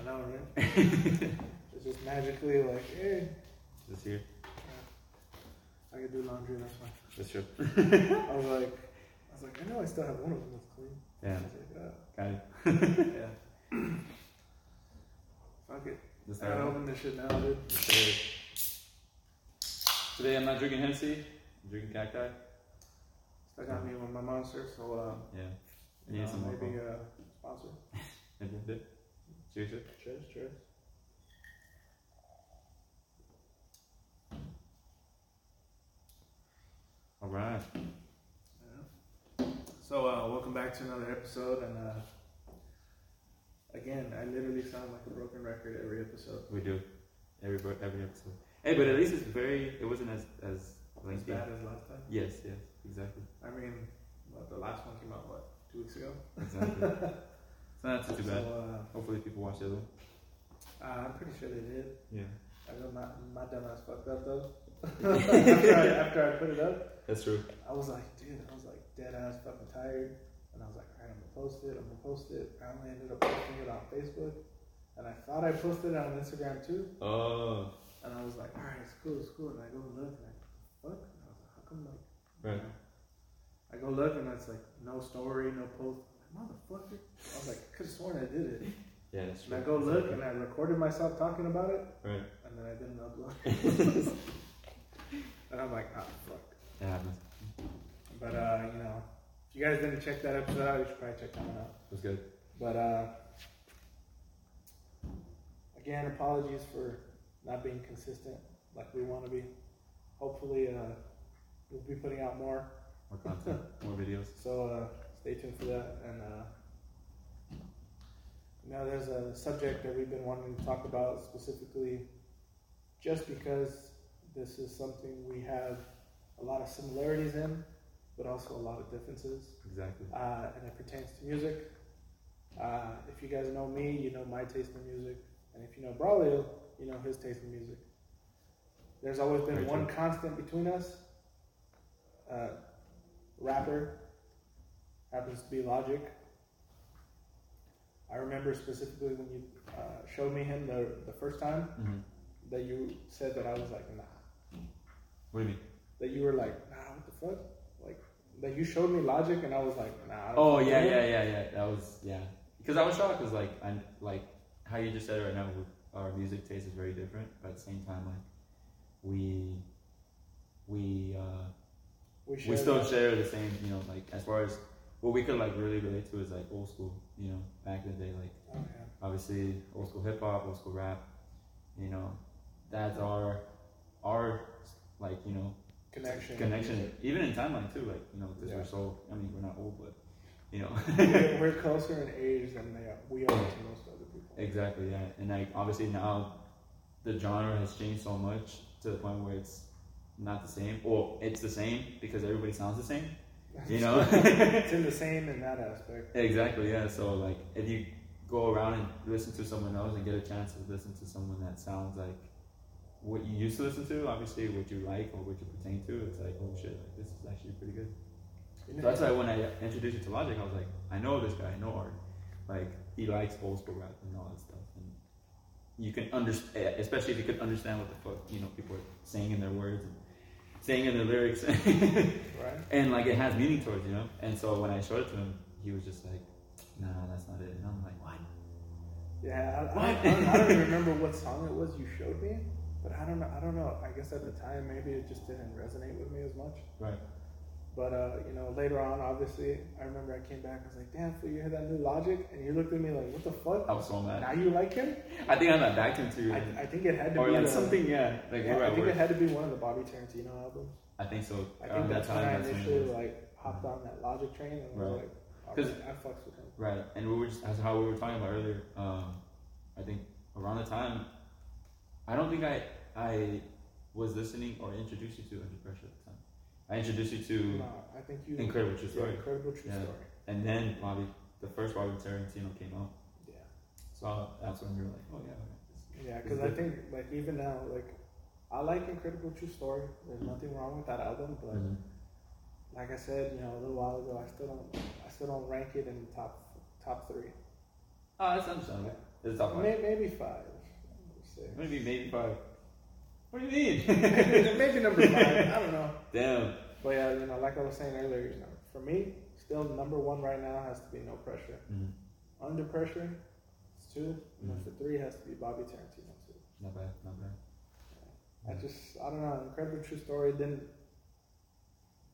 I know, right? it's just magically like, hey, This here. I can do laundry. That's fine. That's true. I was like, I was like, I know I still have one of them that's clean. I Yeah. was like, uh, Got it. yeah. Fuck it. This I gotta open this shit now, dude. Today I'm not drinking Hennessy. I'm drinking cacti. I got me with my monster, so uh, Yeah. you know, maybe uh, sponsor. Maybe a bit. Cheers. Cheers, cheers. All right. Yeah. So uh, welcome back to another episode, and uh, again, I literally sound like a broken record every episode. We do. Every every episode. Hey, but at least it's very. It wasn't as as As bad as last time. Yes. Yes. Exactly. I mean, what, the last one came out what two weeks ago. Exactly. it's not too, bad. So Hopefully people watch it though. uh, uh, I'm pretty sure they did. Yeah. I know my my dumb ass fucked up though. after, I, after I put it up, That's true. I was like, dude, I was like dead ass fucking tired, and I was like, alright, I'm gonna post it. I'm gonna post it. I only ended up posting it on Facebook, and I thought I posted it on Instagram too. Oh. And I was like, all right, it's cool, it's cool. And I go look, and I fuck? And I was like, how come, like, Right. you know? I go look, and it's like, no story, no post. Motherfucker. I was like, I could have sworn I did it. Yeah, that's And true. I go look, and I recorded myself talking about it, Right. and then I didn't upload. and I'm like, ah, fuck. It happens. But, uh, you know, if you guys didn't check that episode out, you should probably check that one out. It was good. But, uh, again, apologies for not being consistent like we want to be. Hopefully, uh, we'll be putting out more. More content. more videos. So uh, stay tuned for that. And uh, now there's a subject that we've been wanting to talk about specifically, just because this is something we have a lot of similarities in, but also a lot of differences. Exactly. Uh, and it pertains to music. Uh, if you guys know me, you know my taste in music, and if you know Braulio, you know his taste in music. There's always been Very one true. constant between us. Uh, rapper happens to be Logic. I remember specifically when you uh, showed me him the, the first time Mm-hmm. that you said that I was like, nah. What do you mean? That you were like, nah, what the fuck? Like, that you showed me Logic and I was like, nah. Oh yeah, him. yeah, yeah, yeah. That was yeah. Because I was shocked because like I like how you just said it right now. Our music taste is very different, but at the same time, like we we uh, We, we still that. share the same. You know, like as far as what we could like really relate to is like old school. You know, back in the day, like Oh, yeah. obviously old school hip hop, old school rap. You know, that's our our like you know Connection. connection. Even in timeline too, like you know, because Yeah. we're so. I mean, we're not old, but you know. we're, we're closer in age than they are, we are to most other people. Exactly, yeah. And like obviously now the genre has changed so much to the point where it's not the same. Well, it's the same because everybody sounds the same. You know? it's in the same in that aspect. exactly, yeah. So like if you go around and listen to someone else and get a chance to listen to someone that sounds like what you used to listen to, obviously what you like or what you pertain to, it's like, oh shit, like this is actually pretty good. So that's why when I introduced you to Logic, I was like, I know this guy, I know art. Like he likes old school rap and all that stuff, and you can understand, eh, especially if you could understand what the fuck you know people are saying in their words and saying in their lyrics, right? and like it has meaning towards you know. And so when I showed it to him, he was just like, Nah, that's not it. And I'm like, what? Yeah, I, What? I, don't, I don't even remember what song it was you showed me, but I don't know. I don't know. I guess at the time maybe it just didn't resonate with me as much. Right. But uh, you know, later on, obviously, I remember I came back. I was like, "Damn, fool, you heard that new Logic?" And you looked at me like, "What the fuck?" I was so mad. Now you like him? I think I went back to him. I, I think it had to or be like the- something, yeah. Like Yeah, I think work. it had to be one of the Bobby Tarantino albums. I think so. I think that's when time, I when initially like hopped on that Logic train and was Right. like, oh, 'Cause- I fucks with him. Right, and we were just as how we were talking about earlier. Um, I think around the time, I don't think I I was listening or introduced you to Under Pressure at the time. I introduced you to No, I think you Incredible True yeah, Story, incredible true Yeah. story. and then Bobby, the first Bobby Tarantino came out. Yeah. So that's when we were like, oh yeah, Yeah, because I think like even now, like I like Incredible True Story. There's nothing wrong with that album, but Mhm. like I said, you know, a little while ago, I still don't, I still don't rank it in top top three. Oh, that's understandable. It's top five. May- maybe five. Maybe maybe five. What do you mean? maybe, number five. I don't know. Damn. But yeah, you know, like I was saying earlier, you know, for me, still number one right now has to be no pressure. Mhm. Under pressure, it's two. And then Mhm. for three, has to be Bobby Tarantino too. Not bad. Not bad. I just, I don't know. Incredible true story didn't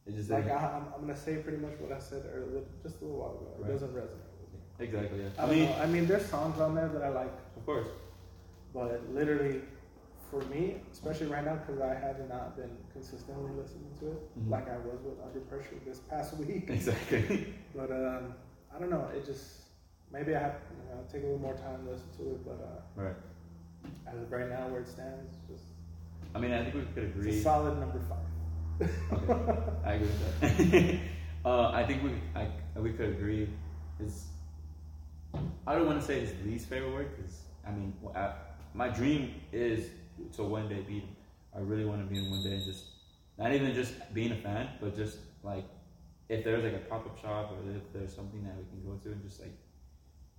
It just like. I, didn't- I'm, I'm gonna say pretty much what I said earlier, just a little while ago. It Right. doesn't resonate with me. exactly. Yeah. I, I mean, know. I mean, there's songs on there that I like, of course. but literally, for me, especially right now, because I have not been consistently listening to it, Mhm. like I was with Under Pressure this past week. Exactly. But um, I don't know. It just maybe I have you know take a little more time to listen to it. But uh, right. as of right now, where it stands, just I mean, I think we could it's agree. a solid number five. Okay, I agree with that. uh, I think we I, we could agree. Is I don't want to say his least favorite word because I mean I, my dream is to one day beat him. I really want to be in one day and just not even just being a fan, but just like if there's like a pop up shop or if there's something that we can go to and just like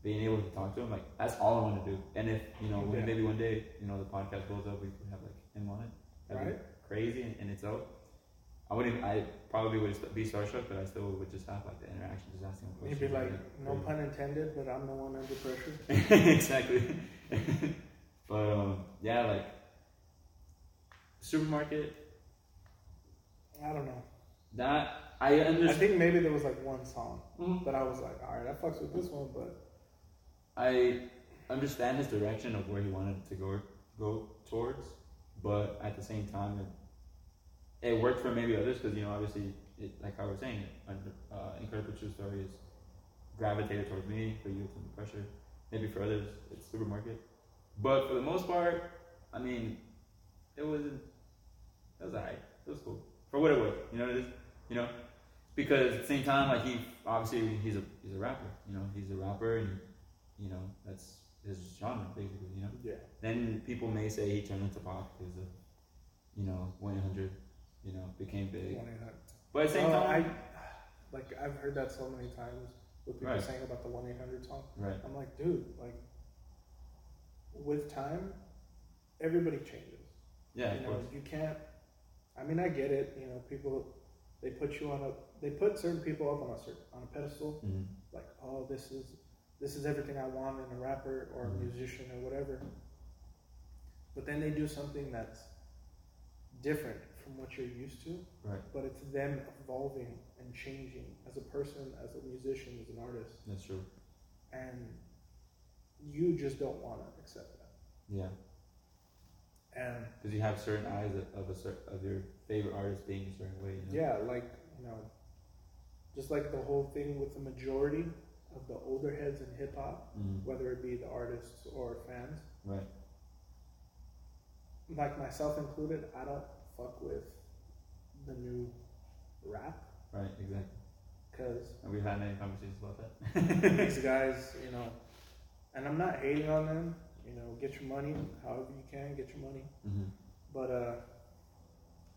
being able to talk to him, like that's all I want to do. And if you know, Yeah. maybe one day you know the podcast blows up, we could have like him on it. That'd be Right. crazy in, in itself. I wouldn't. I probably would be starstruck, but I still would just have like the interaction, just asking him questions. Maybe like no crazy. pun intended, but I'm the one under pressure. exactly. but um, yeah, like supermarket. I don't know. That I understand. I think maybe there was like one song Mhm. that I was like, all right, I fucks with this one, but I understand his direction of where he wanted to go go towards, but at the same time, it, it worked for maybe others because you know obviously, it, like I was saying, uh, incredible true story is gravitated towards me. For you, it's the pressure. Maybe for others, it's supermarket. But for the most part, I mean, it wasn't. It was alright. It was cool for what it was. You know what it is. You know, because at the same time, like he obviously he's a he's a rapper. You know, he's a rapper, and you know that's his genre basically. You know. yeah. Then people may say he turned into pop because of, you know, 100, you know, became big. One eight hundred. But at the same Oh, time, I like I've heard that so many times with people Right. saying about the one eight hundred song. right, I'm like, dude, like with time, everybody changes. yeah, you of know, course, you can't. I mean, I get it. You know, people they put you on a they put certain people up on a certain on a pedestal. Mhm. Like, oh, this is this is everything I want in a rapper or a Mhm. musician or whatever. But then they do something that's different from what you're used to. right, But it's them evolving and changing as a person, as a musician, as an artist, that's true. and you just don't want to accept that. Yeah, And because you have certain eyes of, of a cer- of your favorite artist being a certain way. You know? Yeah, like you know, just like the whole thing with the majority of the older heads in hip hop, Mhm. whether it be the artists or fans, Right. like myself included, I don't fuck with the new rap Right. Exactly. because we've had many conversations about that. these guys, you know, and I'm not hating on them. You know, get your money however you can, get your money, hmm but uh,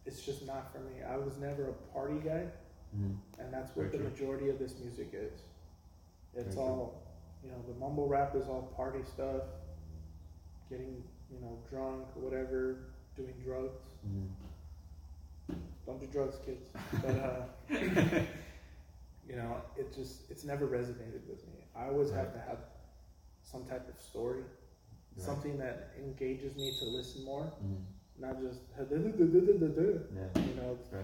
it's just not for me. I was never a party guy. hmm and that's what Very the true. majority of this music is. It's Very true. all, you know, the mumble rap is all party stuff, getting, you know, drunk or whatever, doing drugs. hmm Don't do drugs, kids. But, uh, you know, it just, it's never resonated with me. I always have to have some type of story, Right. something that engages me to listen more, hmm not just, you know, Right.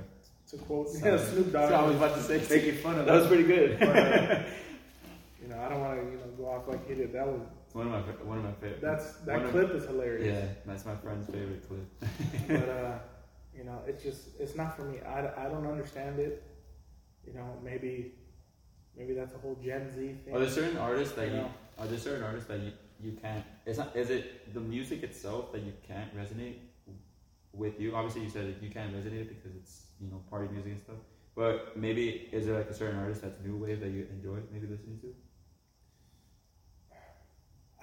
to quote yeah, Snoop Dogg. I was about to say making fun of that was pretty good. But, uh, you know, I don't want to, you know, go off like he did. That was one of my one of my favorite. that's one that of- clip is hilarious. Yeah, that's my friend's favorite clip. but uh, you know, it's just it's not for me. I, I don't understand it. You know, maybe maybe that's a whole Gen Z thing. Are there certain artists that You you know. are there certain artists that you, you can't it's not is it the music itself that you can't resonate with you? Obviously you said that you can't resonate because it's, you know, party music and stuff. But maybe is there like a certain artist that's new wave that you enjoy maybe listening to?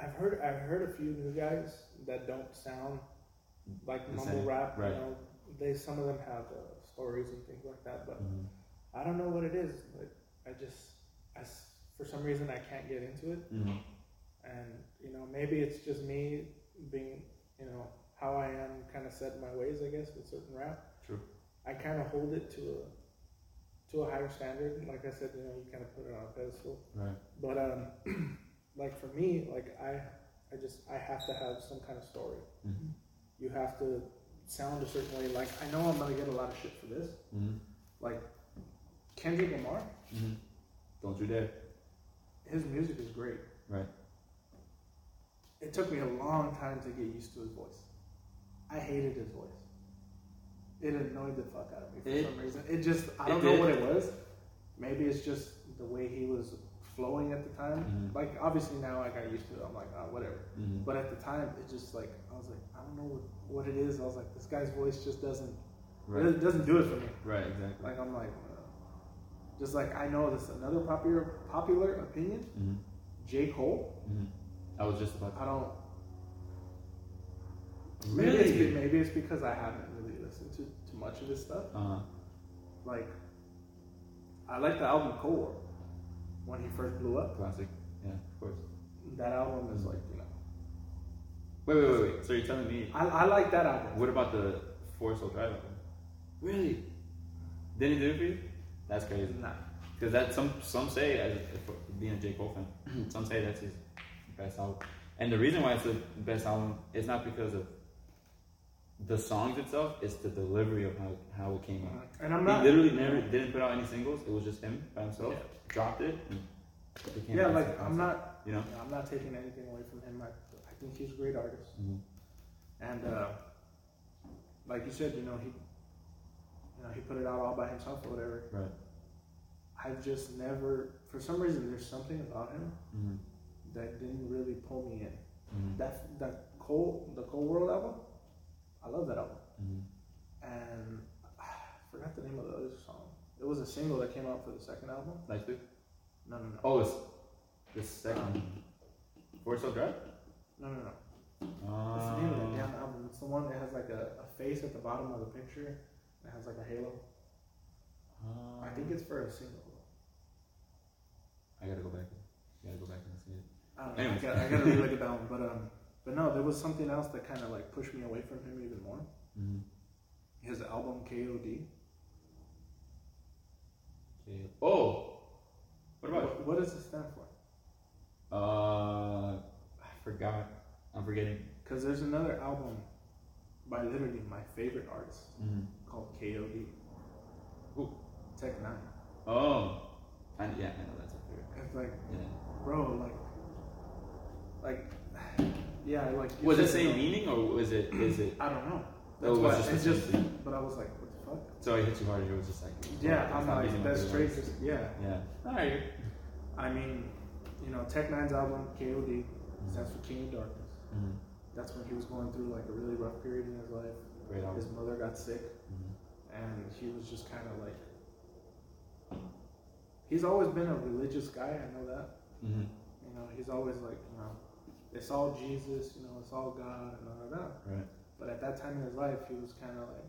I've heard I've heard a few new guys that don't sound like The mumble same, rap. right. You know, they some of them have uh, stories and things like that, but Mm-hmm. I don't know what it is. Like I just I for some reason I can't get into it. Mm-hmm. And you know maybe it's just me being you know how I am kind of set in my ways I guess with certain rap. True. I kind of hold it to a to a higher standard. Like I said, you know, you kind of put it on a pedestal. Right. But um, like for me, like I, I just I have to have some kind of story. Mm-hmm. You have to sound a certain way. Like I know I'm gonna get a lot of shit for this. Mm-hmm. Like Kendrick Lamar, Mm-hmm. Don't you dare. his music is great. Right. It took me a long time to get used to his voice. I hated his voice. It annoyed the fuck out of me for It- some reason. It just I don't know did. what it was. Maybe it's just the way he was flowing at the time. Mhm. Like obviously now I got used to it. I'm like, ah, whatever. Mm-hmm. But at the time, it just like I was like, I don't know what, what it is. I was like, this guy's voice just doesn't Right. it doesn't do it for me. Right. Exactly. Like I'm like, uh, just like I know this another popular popular opinion. Mm-hmm. J Cole. Mm-hmm. I was just about. I don't. To... Maybe it's, be- maybe it's because I haven't really listened to too much of his stuff. Uh. Like, I like the album Core when he first blew up. Classic. Yeah. Of course. That album is like you know, Wait. Wait. Wait. Wait. So you're telling me? I, I like that album. What about the Forest Hills Drive album? Really? Didn't he do it for you? That's crazy. Nah. Because that some some say as being a J Cole fan, some say that's his best album. And the reason why it's the best album is not because of the songs itself; it's the delivery of how, how it came out. And I'm He not literally never didn't put out any singles. It was just him by himself. Yeah. Dropped it. And it became Yeah, like I'm not. You know. I'm not taking anything away from him. I, I think he's a great artist. Mhm. And uh, like you said, you know, he, you know, he put it out all by himself or whatever. Right. I've just never, for some reason, there's something about him Mm-hmm. That didn't really pull me in. Mm-hmm. That that Cole, the Cole World album, I love that album. Mm-hmm. And I forgot the name of the other song. It was a single that came out for the second album. Nice dude. No, no, no, Oh, it's the second. Forest Hills Drive. no, no, no. What's the name of that damn album? It's the one that has like a, a face at the bottom of the picture. It has like a halo. I think it's for a single. I gotta go back. I gotta go back and see it. I don't know. Anyways. I, got, I gotta really look it down. But um, but no, there was something else that kind of like pushed me away from him even more. Mm-hmm. His album KOD. Oh, what about? What, what does it stand for? Uh, I forgot. I'm forgetting. Because there's another album by literally my favorite artist Mm-hmm. called KOD. Who? Tech Nine. Oh, I, yeah, I know that's a favorite. It's like, Yeah. bro, like, like, yeah, like. Was it said, same meaning or was it? Is it? I don't know. Oh, That's it was why just it's just. same. But I was like, what the fuck? So it hit you harder. It was just like. Yeah, I'm not like, using that's my straight. Just, yeah. Yeah. Alright. I mean, you know, Tech N9ne's album KOD stands for King of Darkness. Mm-hmm. That's when he was going through like a really rough period in his life. Great album. His mother got sick, Mm-hmm. and he was just kind of like. He's always been a religious guy. I know that. Mm-hmm. You know, he's always like, you know, it's all Jesus. You know, it's all God and all that. Right. But at that time in his life, he was kind of like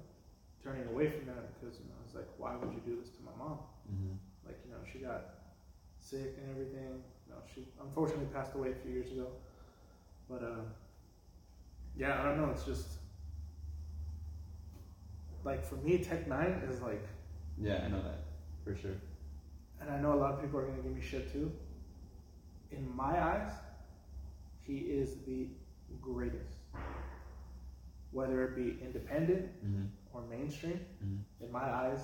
turning away from that because you know, it's like, why would you do this to my mom? Mm-hmm. Like, you know, she got sick and everything. You know, she unfortunately passed away a few years ago. But uh, yeah, I don't know. It's just like for me, Tech N9ne is like, Yeah, I know that for sure. and I know a lot of people are gonna give me shit too. In my eyes, he is the greatest. Whether it be independent Mm-hmm. or mainstream, Mm-hmm. in my eyes,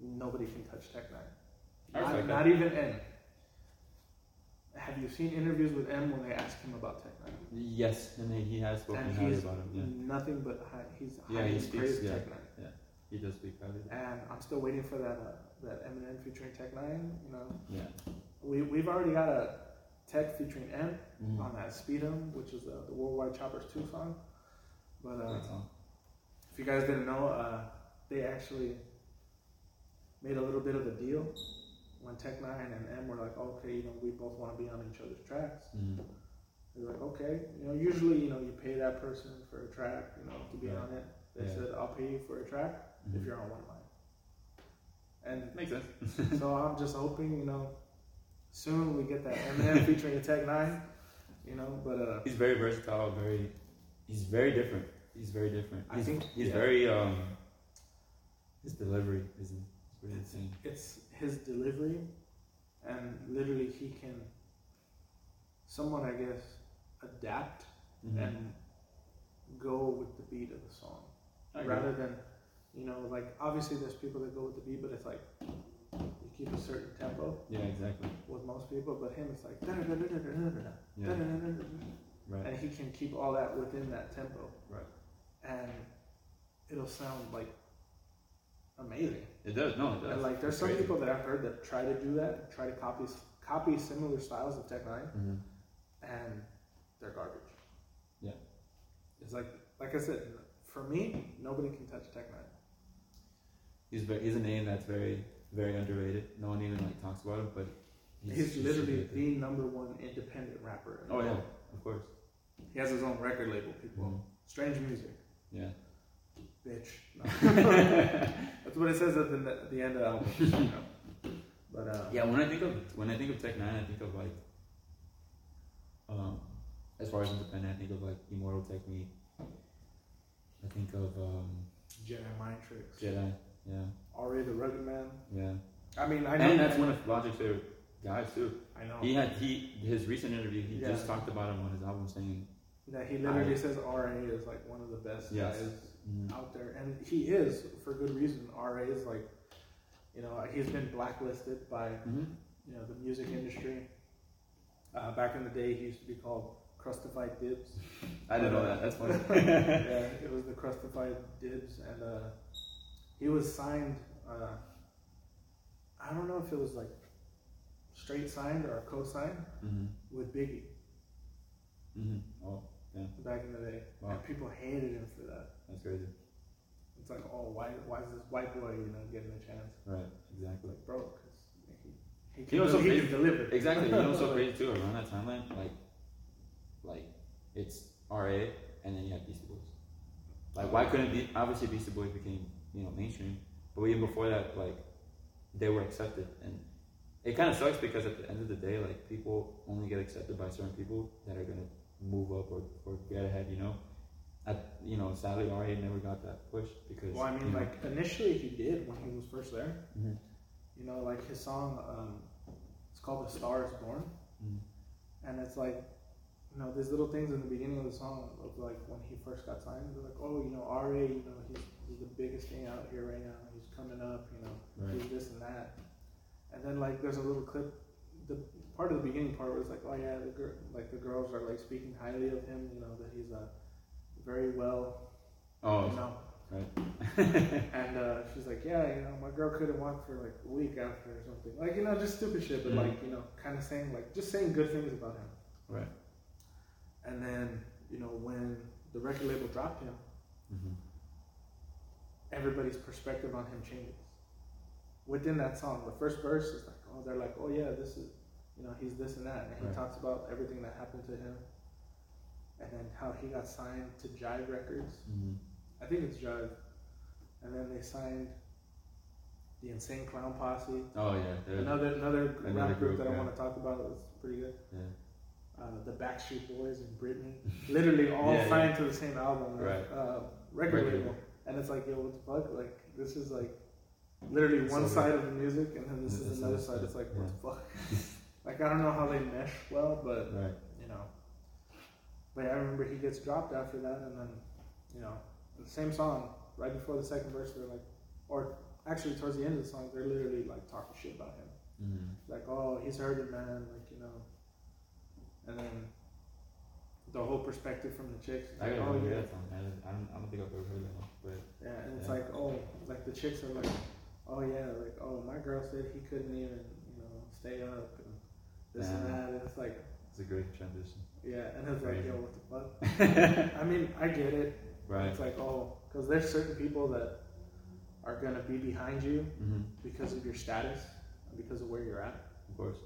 nobody can touch Tech N9ne. Not, respect not even Em. Have you seen interviews with Em when they ask him about Tech N9ne? Yes, and he he has spoken And highly he's about him. Yeah. nothing but high, he's Yeah, highly he speaks, praised yeah. Tech N9ne. He does speak highly. And I'm still waiting for that uh, that Eminem featuring Tech Nine. You know, Yeah. we we've already got a Tech featuring Em Mm-hmm. on that Speedom, which is uh, the Worldwide Choppers Two song. But uh, song. if you guys didn't know, uh, they actually made a little bit of a deal when Tech N9ne and Em were like, okay, you know, we both want to be on each other's tracks. Mm-hmm. They're like, okay, you know, usually, you know, you pay that person for a track, you know, to be Right. on it. They Yeah. said, I'll pay you for a track if Mhm. you're on one of mine. And Makes sense. so I'm just hoping, you know, soon we get that Eminem featuring a Tech N9ne. you know. But uh, He's very versatile. Very, he's very different. He's very different. I He's, think- he's yeah. very um. His delivery is is pretty insane. it's his delivery, and literally he can, somewhat I guess, adapt Mhm. and go with the beat of the song rather than, you know, like obviously there's people that go with the beat, but it's like keep a certain tempo Yeah, exactly. with most people, but him it's like da-da-da-da-da-da-da, da-da-da-da-da-da. right. and he can keep all that within that tempo, Right. and it'll sound like amazing. It does. No, it does. And like, there's some people that I've heard that try to do that, try to copy copy similar styles of Tech N9ne, Mhm. and they're garbage. Yeah. It's like, like I said, for me, nobody can touch Tech N9ne. He's very, he's a name that's very very underrated. No one even like talks about him, but He's, he's literally the number one independent rapper. in Oh yeah, of course. He has his own record label. People, Mhm. strange music, Yeah. bitch. No. That's what it says at the, at the end of the album. But uh, Yeah, when I think of when I think of Tech N9ne, I think of like, um, as far as independent, I think of like Immortal Technique. I think of um, Jedi Mind Tricks, Jedi. Yeah, R.A. the Rugged Man. yeah. I mean, I know And that's one of Logic's favorite guys too. I know. He had he his recent interview. He just talked about him on his album, saying, that he literally says RA is like one of the best Yes. guys Mhm. out there, and he is for good reason. RA is like, you know, he's been blacklisted by Mhm. you know the music industry. Uh, back in the day, he used to be called Crustified Dibs. I didn't know that. That's funny. yeah, it was the Crustified Dibs, and uh, he was signed. Uh, I don't know if it was like straight signed or co-signed hmm with Biggie hmm Oh, back in the day, Wow. and people hated him for that. that's crazy. It's like, oh, why, why is this white boy, you know, getting a chance? Right. Exactly. Like, bro, because he, he, know what's so he crazy? can deliver. Exactly. You know so crazy too? Around that timeline, like, like it's RA, and then you have Beastie Boys. Like, why couldn't be? Obviously, Beastie Boys became you know mainstream, but even before that, like, they were accepted, and it kind of sucks because at the end of the day, like, people only get accepted by certain people that are gonna move up or, or get ahead. You know, at you know, sadly, RA never got that push because. Well, I mean, you know, like, initially he did when he was first there. Mhm. You know, like his song, um, it's called The Star is Born. Mhm. And it's like, you know, there's little things in the beginning of the song of like when he first got signed. They're like, oh, you know, RA, you know, he's, he's the biggest thing out here right now. He's coming up, you know, Right. he's this and that. And then like there's a little clip, the part of the beginning part where it's like, oh yeah, the girl, like the girls are like speaking highly of him, you know, that he's a very well, you Oh, know. right. And uh, she's like, yeah, you know, my girl couldn't walk for like a week after or something. Like, you know, just stupid shit, but Mhm. like, you know, kind of saying like, just saying good things about him. right. And then, you know, when the record label dropped him, hmm everybody's perspective on him changes. Within that song, the first verse is like, oh, they're like, oh yeah, this is, you know, he's this and that, and he Right. talks about everything that happened to him, and then how he got signed to Jive Records. hmm I think it's Jive, and then they signed the Insane Clown Posse. Oh yeah. Another another, Another rap group group, that I want to talk about is pretty good. Yeah. Uh, the Backstreet Boys and Britney, literally all Yeah, signed to the same album, Right. Uh, record Record label, and it's like, yo, what the fuck? Like, this is like literally one So side of the music, and then this is another side. It's like, yeah. what the fuck? like, I don't know how they mesh well, but Right. you know. But I remember he gets dropped after that, and then, you know, the same song right before the second verse, they're like, or actually towards the end of the song, they're literally like talking shit about him hmm like, oh, he's hurting, man, like, you know. And then the whole perspective from the chicks. I like, oh, yeah. that song. I don't, I don't, I don't think I've ever heard that one, but Yeah, and it's Yeah. like, oh, like the chicks are like, oh, yeah, like, oh, my girl said he couldn't even, you know, stay up and this and that. And it's like, it's a great transition. yeah, and it's like, yo, what the fuck? I mean, I get it. Right. It's like, oh, because there's certain people that are going to be behind you hmm because of your status and because of where you're at. Of course.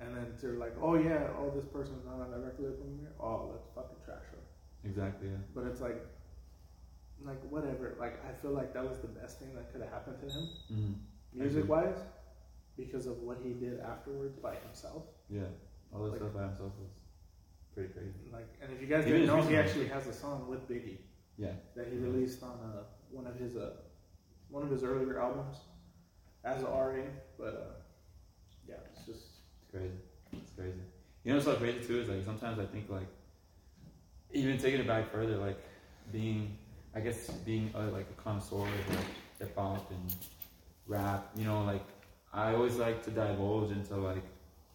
And then they're like, oh yeah, oh this person's not on record label anymore. Oh, let's fucking trash her. Exactly. Yeah. But it's like, like whatever. Like I feel like that was the best thing that could have happened to him, hmm music wise, because of what he did afterwards by himself. Yeah. All this Like- stuff by himself was. pretty crazy. Like, and if you guys didn't know, he actually has a song with Biggie Yeah, that he released on uh, one of his uh, one of his earlier albums as a RA. But uh, yeah, it's just it's crazy. It's crazy. You know what's so crazy too is like sometimes I think like even taking it back further, like being I guess being a, like a connoisseur of like hip hop and rap. You know, like I always like to divulge into like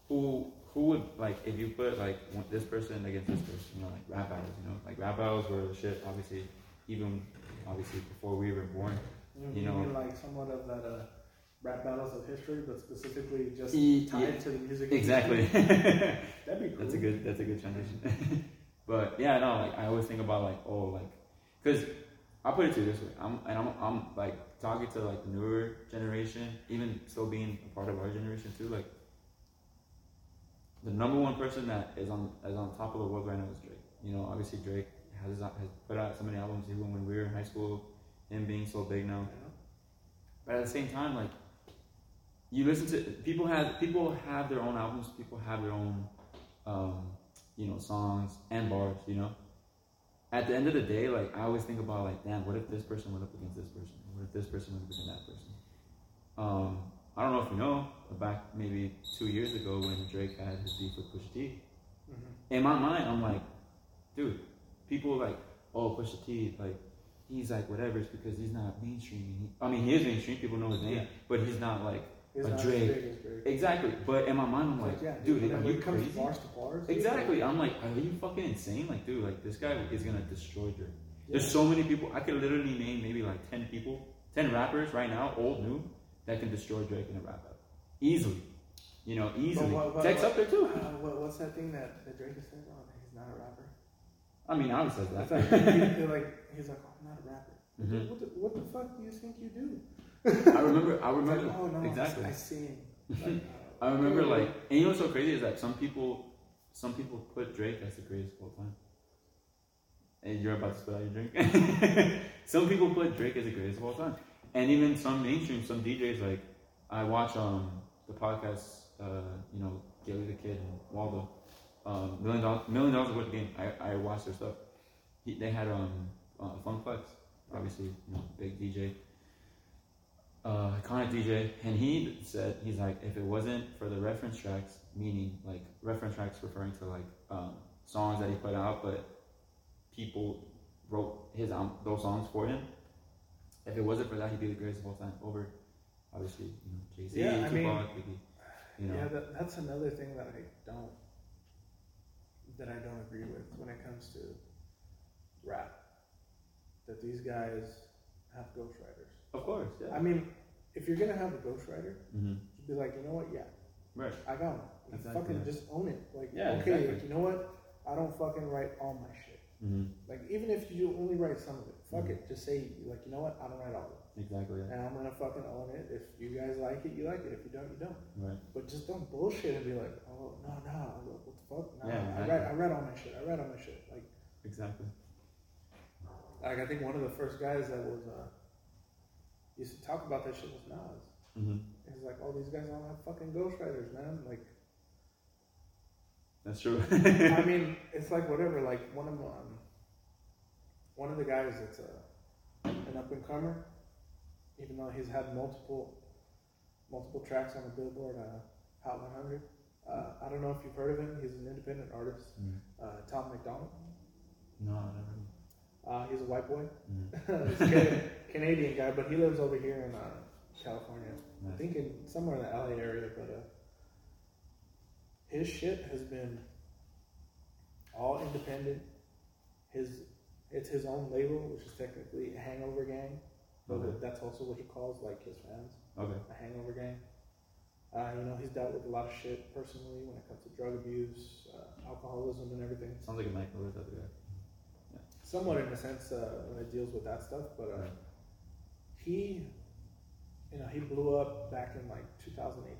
who who would like if you put like this person against this person. You know, like rap battles. You know, like rap battles were shit. Obviously, even obviously before we were born. you, You know, know- like somewhat of that uh, rap battles of history, but specifically just E- tied yeah. to the music. Exactly. That'd be cool. That's a good. That's a good transition. but yeah, no, like I always think about like oh like, cause I'll put it to you this way. I'm and I'm I'm like talking to like the newer generation, even still being a part of our generation too. Like the number one person that is on is on top of the world right now is Drake. You know, obviously Drake has has put out so many albums even when we were in high school. Him being so big now, but at the same time, like you listen to people have people have their own albums, people have their own um, you know songs and bars. You know, at the end of the day, like I always think about like, damn, what if this person went up against this person? What if this person went up against that person? Um, I don't know if you know, but back maybe two years ago when Drake had his beef with Pusha T, Mhm. in my mind, I'm like, dude, people like, oh, Pusha T, like, he's like whatever. It's because he's not mainstream. He, I mean, he is mainstream. People know his name, Yeah. but he's not like But Drake- as big as Drake. exactly. But in my mind, I'm Like, like, yeah, dude, when are you crazy? bars to bars, Exactly. I'm like, are you fucking insane? Like, dude, like this guy is gonna destroy Drake. yeah. There's so many people. I could literally name maybe like ten people, ten rappers right now, old, new, that can destroy Drake in a rap battle, easily. You know, easily. what- Tech's up there too. Uh, what, what's that thing that, that Drake is saying? Oh, he's not a rapper. I mean, obviously It's that. like, he, like he's like, oh, I'm not a rapper. Mhm. What, the, what the fuck do you think you do? I remember. I remember. like, oh no, exactly. I. Like, uh, I remember like, and you know what's so crazy is that some people, some people put Drake as the greatest of all time. And you're about to spill out your drink. some people put Drake as the greatest of all time, and even some mainstream, some DJs like, I watch um the podcast, uh, you know, Gillie the Kid and Wallo, um, million dollars, million dollars worth of game. I I watch their stuff. He, they had um uh, Funk Flex, obviously, you know, big DJ uh, iconic DJ, and he said he's like, if it wasn't for the reference tracks, meaning like reference tracks referring to like um, songs that he put out, but people wrote his um, those songs for him. If it wasn't for that, he'd be the greatest of all time. Over, obviously, you know, Jay Z, Yeah, I Tupac, mean, Biggie. You know, Yeah, that, that's another thing that I don't that I don't agree with when it comes to rap. That these guys have ghostwriters. Of course, yeah. I mean, if you're gonna have a ghostwriter, mm-hmm. you'd be like, you know what? Yeah, Right. I got one. Exactly. Fucking just own it. Like, Yeah, okay, exactly. you know what? I don't fucking write all my shit. Mm-hmm. Like, even if you only write some of it, fuck Mhm. it. Just say, like, you know what? I don't write all of it. Exactly. Yeah. And I'm gonna fucking own it. If you guys like it, you like it. If you don't, you don't. Right. But just don't bullshit and be like, oh no, no, what the fuck? No, Yeah, I read, I read all my shit. I read all my shit. Like, Exactly. like I think one of the first guys that was uh, used to talk about that shit with Nas. Mm-hmm. He's like, oh, these guys all have fucking ghostwriters, man. Like, That's true. I mean, it's like whatever. Like one of um, one of the guys that's a an up and comer, even though he's had multiple multiple tracks on the Billboard uh, Hot 100. Uh, I don't know if you've heard of him. He's an independent artist. Mm. Uh, Tom MacDonald. no, I never. Uh, he's a white boy. Mm. he's a Canadian guy, but he lives over here in uh, California. I think in somewhere in the LA area, but uh, his shit has been all independent. His it's his own label, which is technically a Hangover Gang, but Okay. that's also what he calls like his fans, Okay. a Hangover Gang. Uh, you know, he's dealt with a lot of shit personally when it comes to drug abuse, uh, alcoholism, and everything. Sounds like a Mike Lewis other guy. Somewhat in a sense uh, when it deals with that stuff, but uh, he, you know, he blew up back in like 2018.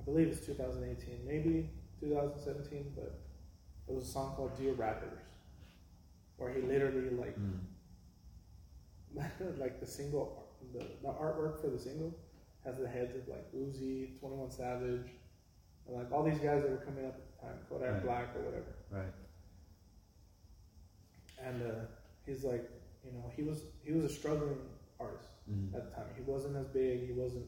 I believe it's 2018, maybe 2017, but it was a song called "Dear Rappers," where he literally like, Mm. like the single, the, the artwork for the single has the heads of like Uzi, 21 Savage, And like all these guys that were coming up at the time, Kodak Right. Black or whatever. Right. And uh, he's like, you know, he was he was a struggling artist Mm. at the time. He wasn't as big. He wasn't,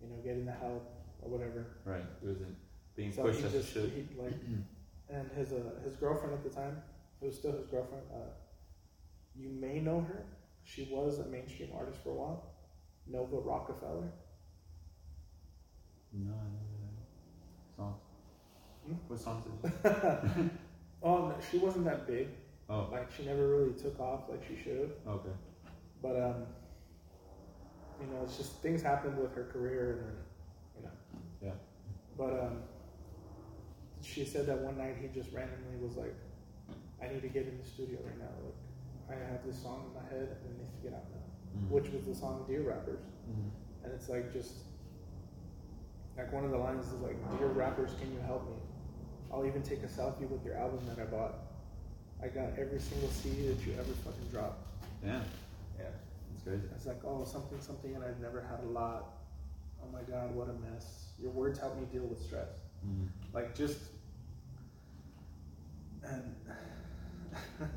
you know, getting the help or whatever. Right. He wasn't being So pushed he as just should. he like, and his uh, his girlfriend at the time, it was still his girlfriend. Uh, you may know her. She was a mainstream artist for a while. Nova Rockefeller. No, I heard songs. Hmm? What songs oh, no, she wasn't that big. Oh, Like she never really took off like she should have. okay. But um, you know, it's just things happened with her career, and then, you know. Yeah. But um, she said that one night he just randomly was like, "I need to get in the studio right now. Like, I have this song in my head, and it needs to get out now." Mhm. Which was the song "Dear Rappers," Mhm. and it's like just like one of the lines is like, "Dear rappers, can you help me? I'll even take a selfie with your album that I bought. I got every single CD that you ever fucking dropped." Yeah. Yeah. That's crazy. It's like, oh, something, something, and I've never had a lot. Oh my God, what a mess. Your words help me deal with stress. Mm. Like, just. And.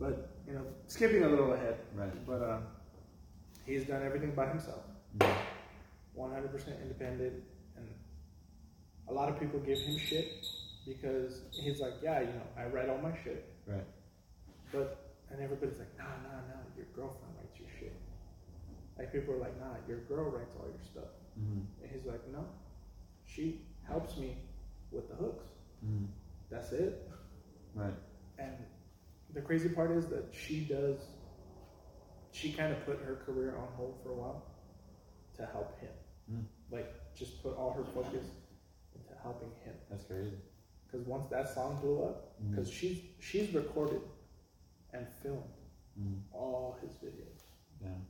but, you know, skipping a little ahead, Right. but um, he's done everything by himself, Mhm. 100% independent. And a lot of people give him shit because he's like, yeah, you know, I write all my shit. Right. But and everybody's like, nah, nah, nah, your girlfriend writes your shit. Like people are like, nah, your girl writes all your stuff. Mhm. And he's like, no, she helps me with the hooks. Mhm. That's it. Right. And the crazy part is that she does. She kind of put her career on hold for a while to help him. Mm. Like just put all her focus into helping him. That's crazy. Because once that song blew up, because she's she's recorded and filmed Mhm. all his videos. Damn.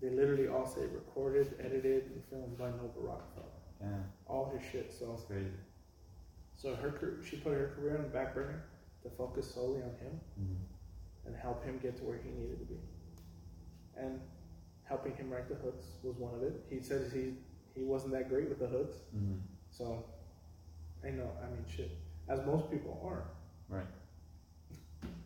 They literally all say recorded, edited, and filmed by Nova Rockefeller. Damn. All his shit. So, That's crazy. so her she put her career on the back burner to focus solely on him Mhm. and help him get to where he needed to be. And helping him write the hooks was one of it. He says he he wasn't that great with the hooks, Mhm. so I know. I mean, shit. As most people are. Right.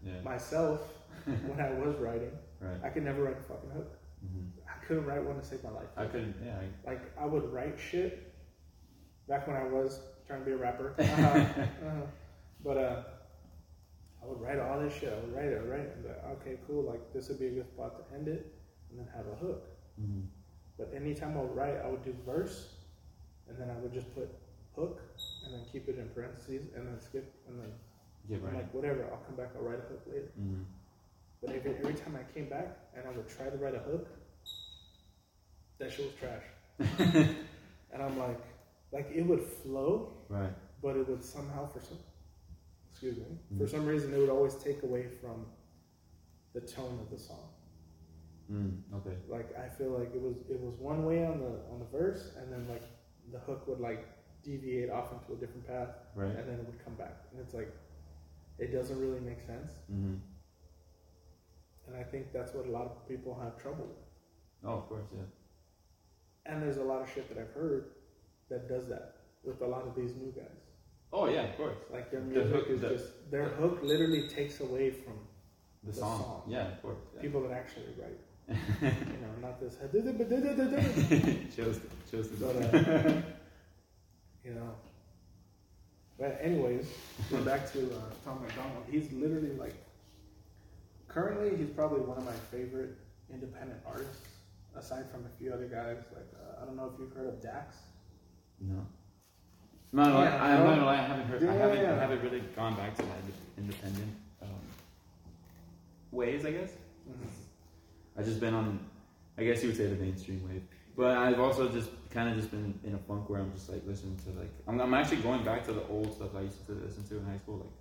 Yeah. Myself, when I was writing, Right. I could never write a fucking hook. Mhm. I couldn't write one to save my life. I couldn't. Yeah. I, like I would write shit back when I was trying to be a rapper. Uh-huh, uh-huh. But uh, I would write all this shit. I would write it, write it, like, okay, cool. Like this would be a good spot to end it, and then have a hook. Mhm. But anytime I would write, I would do verse, and then I would just put hook, and then keep it in parentheses, and then skip, and then Yeah. I'm like, whatever. I'll come back. I'll write a hook later. Mhm. But every, every time I came back and I would try to write a hook, that shit was trash. And I'm like, like it would flow, Right. but it would somehow for some excuse me Mm. for some reason it would always take away from the tone of the song Mm. Okay. like i feel like it was it was one way on the on the verse and then like the hook would like deviate off into a different path Right. and then it would come back and it's like it doesn't really make sense Mhm. and i think that's what a lot of people have trouble with Oh, of course. Yeah. and there's a lot of shit that i've heard that does that with a lot of these new guys Oh yeah. Of course. like their The hook- is the- just their hook literally takes away from The, The song. song. Yeah. Of course. Yeah. people that actually write you know, not this. but Chills. uh, you know. But anyways, going back to uh, Tom MacDonald, he's literally like. Currently, he's probably one of my favorite independent artists, aside from a few other guys. Like uh, I don't know if you've heard of Dax. No. Not Yeah, I'm no. not gonna lie, I haven't heard, I haven't, Yeah. I haven't really gone back to that independent um, ways, I guess. I've just been on, I guess you would say the mainstream wave. But I've also just kind of just been in a funk where I'm just like listening to like, I'm, I'm actually going back to the old stuff I used to listen to in high school, like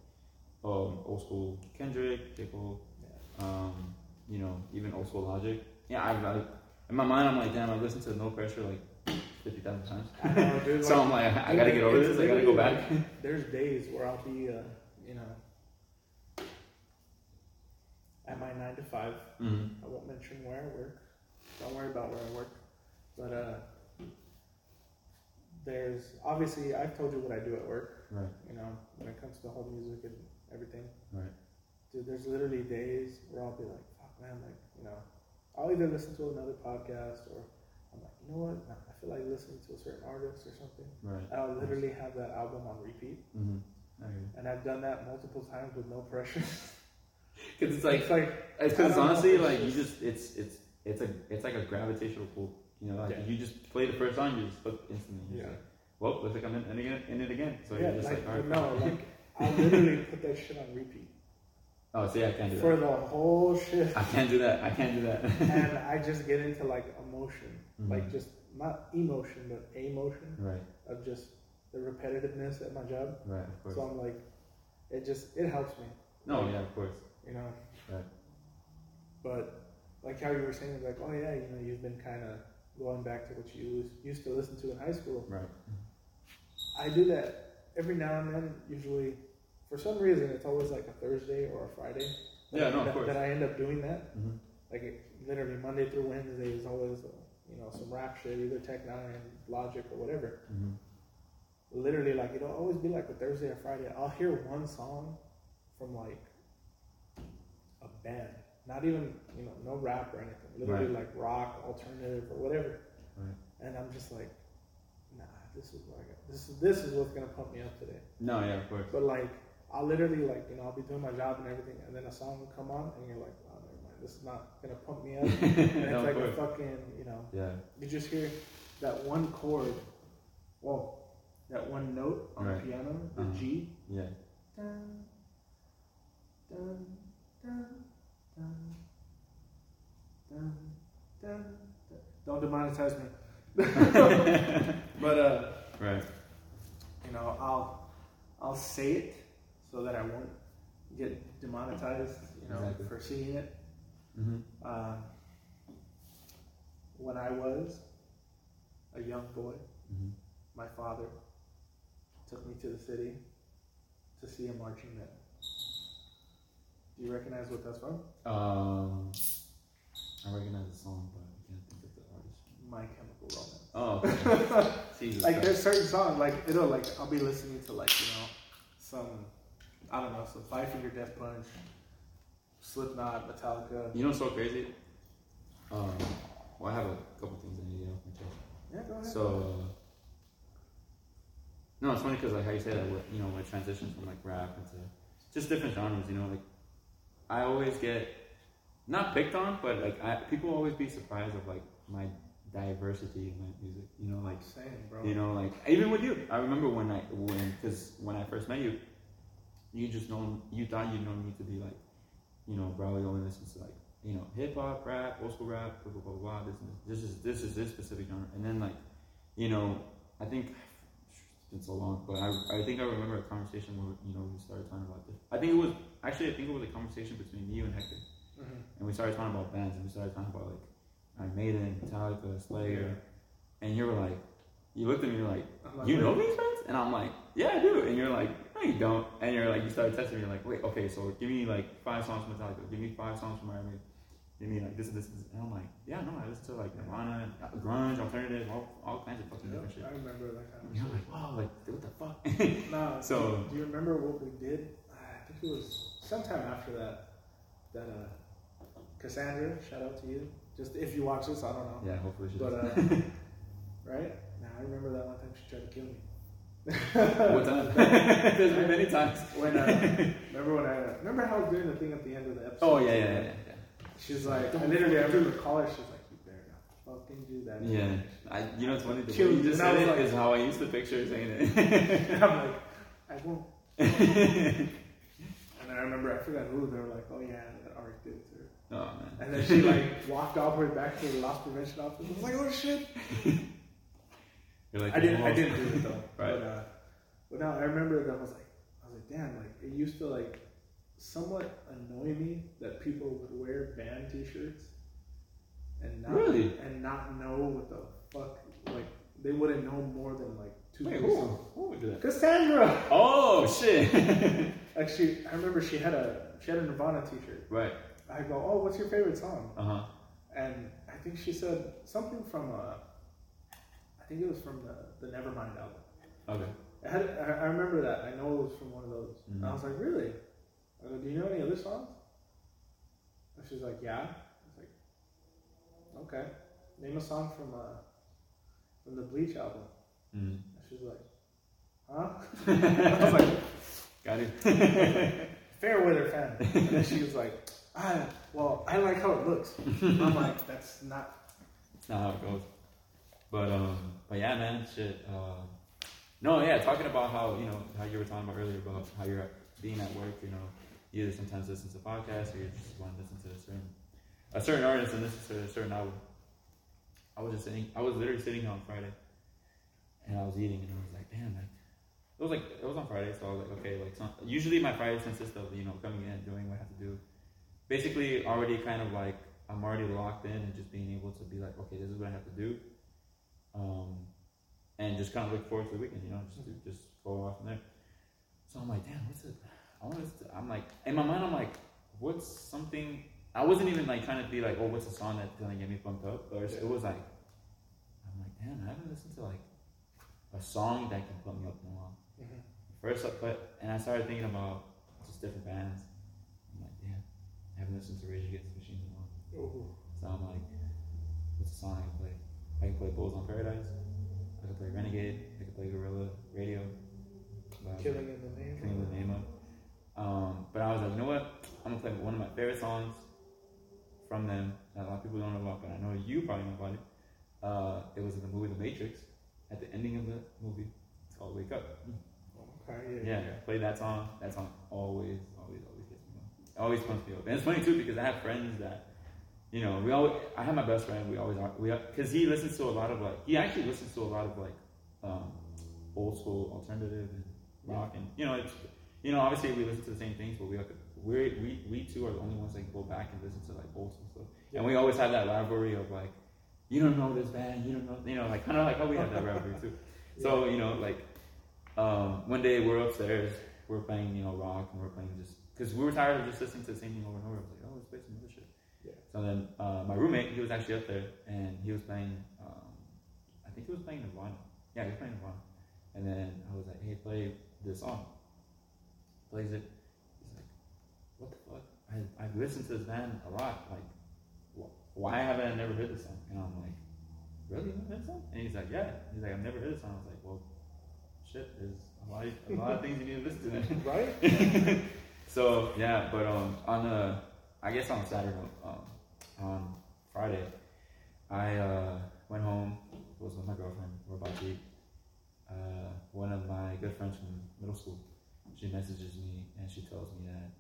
um, old school Kendrick, J. Cole, Yeah. um, you know, even old school Logic. Yeah, I've, I, in my mind, I'm like, damn, I've listened to No Pressure like 50,000 times. Know, dude, so like- I'm like, I gotta get over this. I gotta go back. like, there's days where I'll be, uh, you know, at my nine to five. hmm I won't mention where I work. Don't worry about where I work. But uh, there's obviously I've told you what I do at work. Right. You know, when it comes to the whole music and everything. Right. Dude, there's literally days where I'll be like, fuck man, like, you know, I'll either listen to another podcast or I'm like, you know what? I feel like listening to a certain artist or something. Right. And I'll literally have that album on repeat. Mm-hmm. And I've done that multiple times with no pressure. Because it's like it's like because honestly, like you just- just it's it's it's a it's like a gravitational pull. You know, like Yeah. you just play the first song, you just hook instantly. You're Yeah. like, well, looks like I'm in, in, in it again. So yeah, you're just like, like, all right. no, fine. like I literally put that shit on repeat oh, see, I can't do for that. For the whole shit. I can't do that. I can't do that. and I just get into like emotion, Mhm. like just not emotion, but emotion right, of just the repetitiveness at my job. right, of course. So I'm like, it just it helps me, no, yeah, of course. you know. Right. But like how you were saying, like, oh yeah, you know, you've been kind of going back to what you used, to listen to in high school. Right. I do that every now and then. Usually, for some reason, it's always like a Thursday or a Friday. that Yeah, I no, of end up- course. That I end up doing that. Mm-hmm. Like it, literally Monday through Wednesday is always uh, you know some rap shit, either Tech N9ne, Logic, or whatever. Mm-hmm. Literally, like it'll always be like a Thursday or Friday. I'll hear one song from like a band, not even you know no rap or anything. Literally Right. like rock, alternative, or whatever. Right. And I'm just like, nah, this is what I got. This is this is what's gonna pump me up today. No, yeah, of course. But like, I'll literally like, you know, I'll be doing my job and everything, and then a song will come on, and you're like, oh, never mind, this is not gonna pump me up. And no, it's like a fucking, you know, Yeah, you just hear that one chord, well, that one note on Right. the piano, the Uh-huh. G. yeah. Dun, dun, dun, dun, dun, dun, dun. Don't demonetize me. but uh, Right. you know, I'll I'll say it so that I won't get demonetized. You know, Exactly. for seeing it. Mm-hmm. Uh, when I was a young boy, Mm-hmm. my father took me to the city to see a marching band. Do you recognize what that's from? Um, I recognize the song, but I can't think of the artist. My Chemical Romance. Oh, okay. Jesus like Christ. there's certain songs like it'll like I'll be listening to like you know some I don't know some Five Finger Death Punch, Slipknot, Metallica. You know what's so crazy? Um, well, I have a couple things I need to get off my chest. Yeah, go ahead. So, uh, no, it's funny because like how you say that, you know, with transitions from like rap into just different genres. You know, like I always get not picked on, but like I, people always be surprised of like my diversity in my music. You know, like same, bro. you know, like even with you, I remember when I when because when I first met you, you just know you thought you know me to be like, you know, you only listens to like you know hip hop, rap, old school rap, blah blah blah blah. This is this is this is this specific genre, and then like, you know, I think been so long, but I I think I remember a conversation where you know we started talking about this. I think it was actually I think it was a conversation between you and Hector, Mhm. and we started talking about bands, and we started talking about like Iron Maiden, Metallica, Slayer, and you were like, you looked at me, like. Like, You know wait, these bands? And I'm like, yeah, I do. And you're like, no, you don't. And you're like, you started testing me. You're like, wait, okay, so give me like five songs from Metallica. Give me five songs from Iron Maiden. Give mean like this, this, this. And I'm like, yeah, no, I listen to like Nirvana, grunge, alternative, all, all kinds of fucking different shit. I remember that kind And you're of like, wow, like what the fuck? Nah, So- do you remember what we did? I think it was sometime after that. That uh, Cassandra, shout out to you. Just if you watch this, I don't know. yeah, hopefully she But uh, right? Nah, I remember that one time she tried to kill me. what time? There's been many times. When uh, remember when I remember how I was doing the thing at the end of the episode? Oh yeah, yeah, yeah, yeah. She's like, I literally, I remember calling. She's like, you better not fucking do that. Yeah, I, you know it's funny? The Kill way you just said it like- is how I used to picture saying it. And I'm like, I won't. And I remember I forgot who. They were like, oh yeah, that Art did it to her. oh man. And then she like walked all the way back to the loss prevention office. I was like, oh shit. You're like, I didn't. I didn't do it though. Right. But, uh, but now I remember that I was like, I was like, damn. Like it used to like somewhat annoy me that people would wear band T-shirts and not Really? and not know what the fuck like they wouldn't know more than like two Wait, who? Who would do that? Cassandra. Oh shit! Actually, I remember she had a she had a Nirvana T-shirt. right. I go, oh, what's your favorite song? Uh huh. And I think she said something from uh, I think it was from the the Nevermind album. Okay. I had I, remember that. I know it was from one of those. And I was like, really? I go, do you know any other songs? And she's like, yeah. I was like, okay. Name a song from uh from the Bleach album. Mm. And she's like, huh? I was like, Got it. fair weather fan. And then she was like, ah, well, I like how it looks. I'm like, that's not. It's not how it goes. But um, but yeah, man, shit. Uh, no, yeah, talking about how you know how you were talking about earlier about how you're being at work. You know, either sometimes listen to podcasts or you just want to listen to a certain a certain artist and listen to a certain album. I was just sitting. I was literally sitting here on Friday, and I was eating, and I was like, damn, like it was like it was on Friday, so I was like, okay, like some, usually my Fridays consist of you know coming in, doing what I have to do, basically already kind of like I'm already locked in and just being able to be like, okay, this is what I have to do, um, and just kind of look forward to the weekend, you know, just just go off from there. So I'm like, damn, what's it? I want to. I'm like, in my mind, I'm like, what's something? I wasn't even like trying to be like, oh, what's a song that's gonna get me pumped up? Or it was like, I'm like, damn, I haven't listened to like a song that can pump me up in a while. First, I put, and I started thinking about just different bands. I'm like, damn, I haven't listened to Rage Against the Machine in a while. Ooh. So I'm like, what's a song I can play? I can play Bulls on Paradise. I can play Renegade. I can play Guerrilla Radio. But Killing in the name. Killing the name up. Um, but I was like, you know what? I'm gonna play one of my favorite songs from them that a lot of people don't know about, but I know you probably know about it. Uh, it was in the movie The Matrix. At the ending of the movie, it's called Wake Up. Okay, Yeah, Yeah, play that song. That song always, always, always gets me up. Always pumps me up. And it's funny too because I have friends that, you know, we always. I have my best friend. We always are. We because he listens to a lot of like. He actually listens to a lot of like, um, old school alternative and rock and you know it's, you know obviously we listen to the same things but we we we we two are the only ones that can go back and listen to like old stuff. And we always have that rivalry of like, you don't know this band, you don't know, you know, like kind of like how we have that rivalry too. So you know, like um, one day we're upstairs, we're playing you know rock, and we're playing just because we were tired of just listening to the same thing over and over. I was like, oh, let's play some other shit. Yeah. So then uh, my roommate, he was actually up there, and he was playing. Um, I think he was playing Nirvana. Yeah, he was playing Nirvana. And then I was like, hey, play this song. Plays it. He's like, what the fuck? I I've listened to this band a lot. Like, wh- why haven't I never heard this song? And I'm like, really? You heard this song? And he's like, yeah. He's like, I've never heard this song. I was like, well, shit. There's a lot, of, a lot of things you need to listen to. Right? so yeah, but um, on uh, I guess on Saturday, um, on Friday, I uh went home. Was with my girlfriend. We're about to eat. Uh, one of my good friends from middle school. She messages me and she tells me that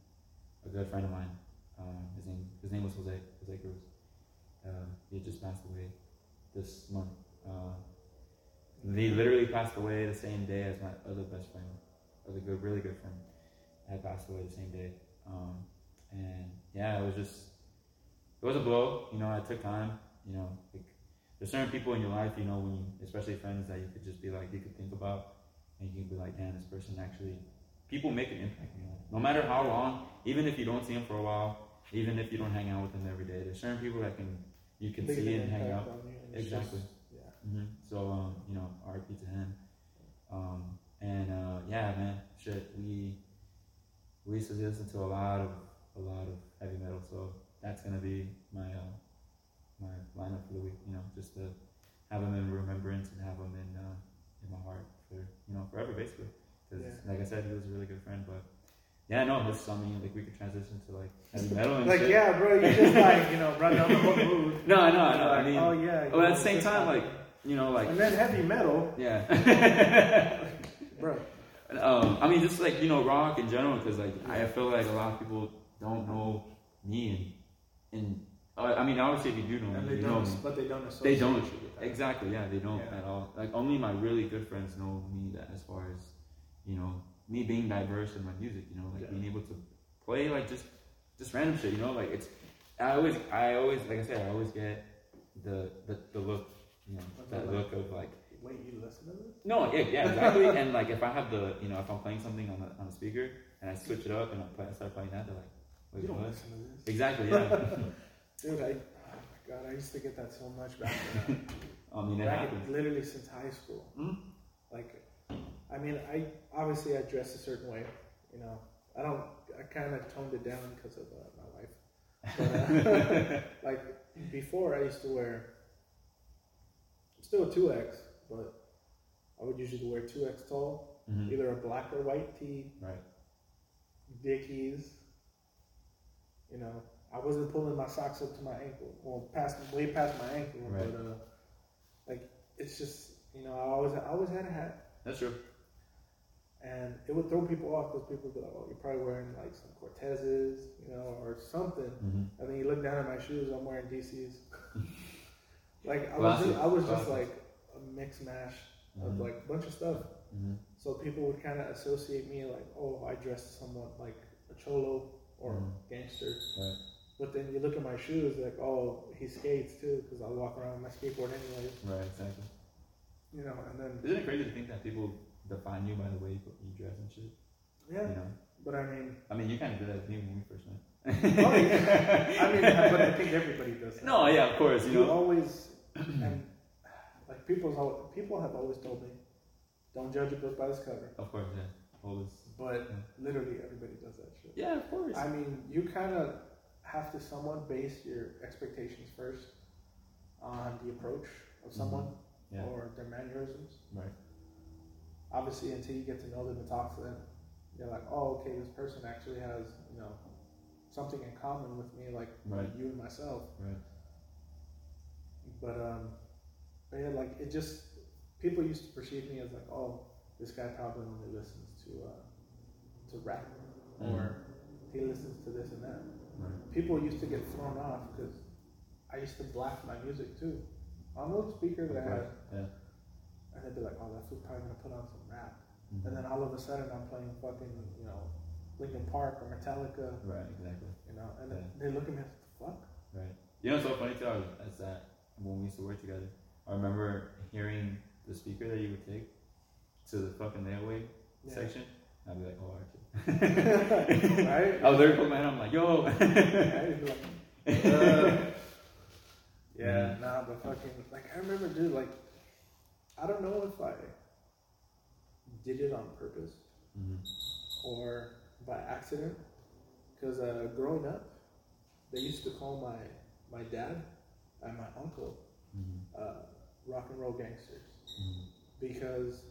a good friend of mine, um, his name his name was Jose Jose Cruz. Uh, he had just passed away this month. Uh, he literally passed away the same day as my other best friend, other good, really good friend, had passed away the same day. Um, and yeah, it was just, it was a blow. You know, I took time. You know, like, there's certain people in your life, you know, when you, especially friends that you could just be like, you could think about, and you could be like, damn, this person actually. People make an impact in your no matter how long. Even if you don't see them for a while, even if you don't hang out with them every day, there's certain people that can you can see an and hang out. you, and Exactly. just- yeah. hmm So um, you know, RP to him. Um, and uh, yeah, man, shit, we we used to listen to a lot of a lot of heavy metal. So that's gonna be my uh, my lineup for the week. You know, just to have him in remembrance and have him in uh, in my heart for you know forever, basically. Because Yeah. like I said, he was a really good friend. But yeah, no, this I mean, like we could transition to like heavy metal and Like, shit. yeah, bro, you just like, you know, run down the whole mood. No, I know, I know. I Like, mean, oh, yeah. well, you at the same this time, like you know, like and then heavy metal, yeah. bro. Um, I mean, just like you know, rock in general, because like I feel like a lot of people don't know me, and, and uh, I mean, obviously, if you do know And me, they you know don't, me. but they don't They don't you with that. exactly, yeah, they don't Yeah. at all. Like only my really good friends know me that as far as you know, me being diverse in my music, you know, like Yeah. being able to play like just just random shit, you know, like it's. I always, I always, like I said, I always get the the, the look, you know, that look of like. Wait, you listen to this? No, yeah, yeah, exactly. and like if I have the, you know, if I'm playing something on the on the speaker and I switch it up and I, play, I start playing that, they're like, wait, you don't what? listen to this. Exactly, yeah. Dude, I, oh god, I used to get that so much back then. I mean, it back happens. literally since high school. Mm. Like, I mean, I obviously I dress a certain way. You know, I don't. I kind of toned it down because of uh, my wife. But, uh, like before, I used to wear still a two X, but I would usually wear two X tall, Mhm. either a black or white tee, Right. Dickies. You know, I wasn't pulling my socks up to my ankle, well, past way past my ankle, Right. but uh, like it's just you know, I always I always had a hat, That's true. and it would throw people off because people would be like, "Oh, you're probably wearing like some Cortezes, you know, or something." Mm-hmm. And then you look down at my shoes, I'm wearing DCs. like I was, just, I was just like a mix mash of Mhm. like a bunch of stuff. Mm-hmm. So people would kind of associate me like, oh, I dress somewhat like a cholo or Mhm. gangster. Right. But then you look at my shoes, like, oh, he skates too, because I walk around with my skateboard anyways, Right. Exactly. You know. And then Isn't it crazy to think that people define you by the way you dress and shit? yeah, You know. but I mean, I mean, you kind of did that with me when we first met. oh, yeah. I mean, but I think everybody does. That. No, yeah, of course. You you know. always and like people's al- people have always told me, don't judge a book by its cover. Of course, yeah. Always. But literally everybody does that shit. Yeah, of course. I mean, you kind of have to somewhat base your expectations first on the approach of someone mm-hmm. Yeah. or their mannerisms. Right. Obviously, until you get to know them and talk to them, you're like, oh, okay, this person actually has, you know, something in common with me, like Right. you and myself. Right. But um, but yeah, like it just people used to perceive me as like, oh, this guy probably only listens to uh, to rap or he listens to this and that. Right. People used to get thrown off because I used to blast my music too on the speaker that I had, Yeah. and they'd be like, oh, that's probably gonna put on some rap, Mhm. and then all of a sudden I'm playing fucking you know Linkin Park or Metallica, Right. Exactly. you know, and Yeah. they look at me like, what the Right. You know, what's so funny too. I was, that when we used to work together, I remember hearing the speaker that you would take to the fucking layaway Yeah. section. I'd be like, oh, Archie. right? I was there for man. I'm like, yo. Right? Like, uh, yeah, nah, but fucking, like, I remember, dude, like, I don't know if I did it on purpose Mhm. or by accident, because uh, growing up, they used to call my my dad and my uncle Mhm. uh, rock and roll gangsters Mhm. because,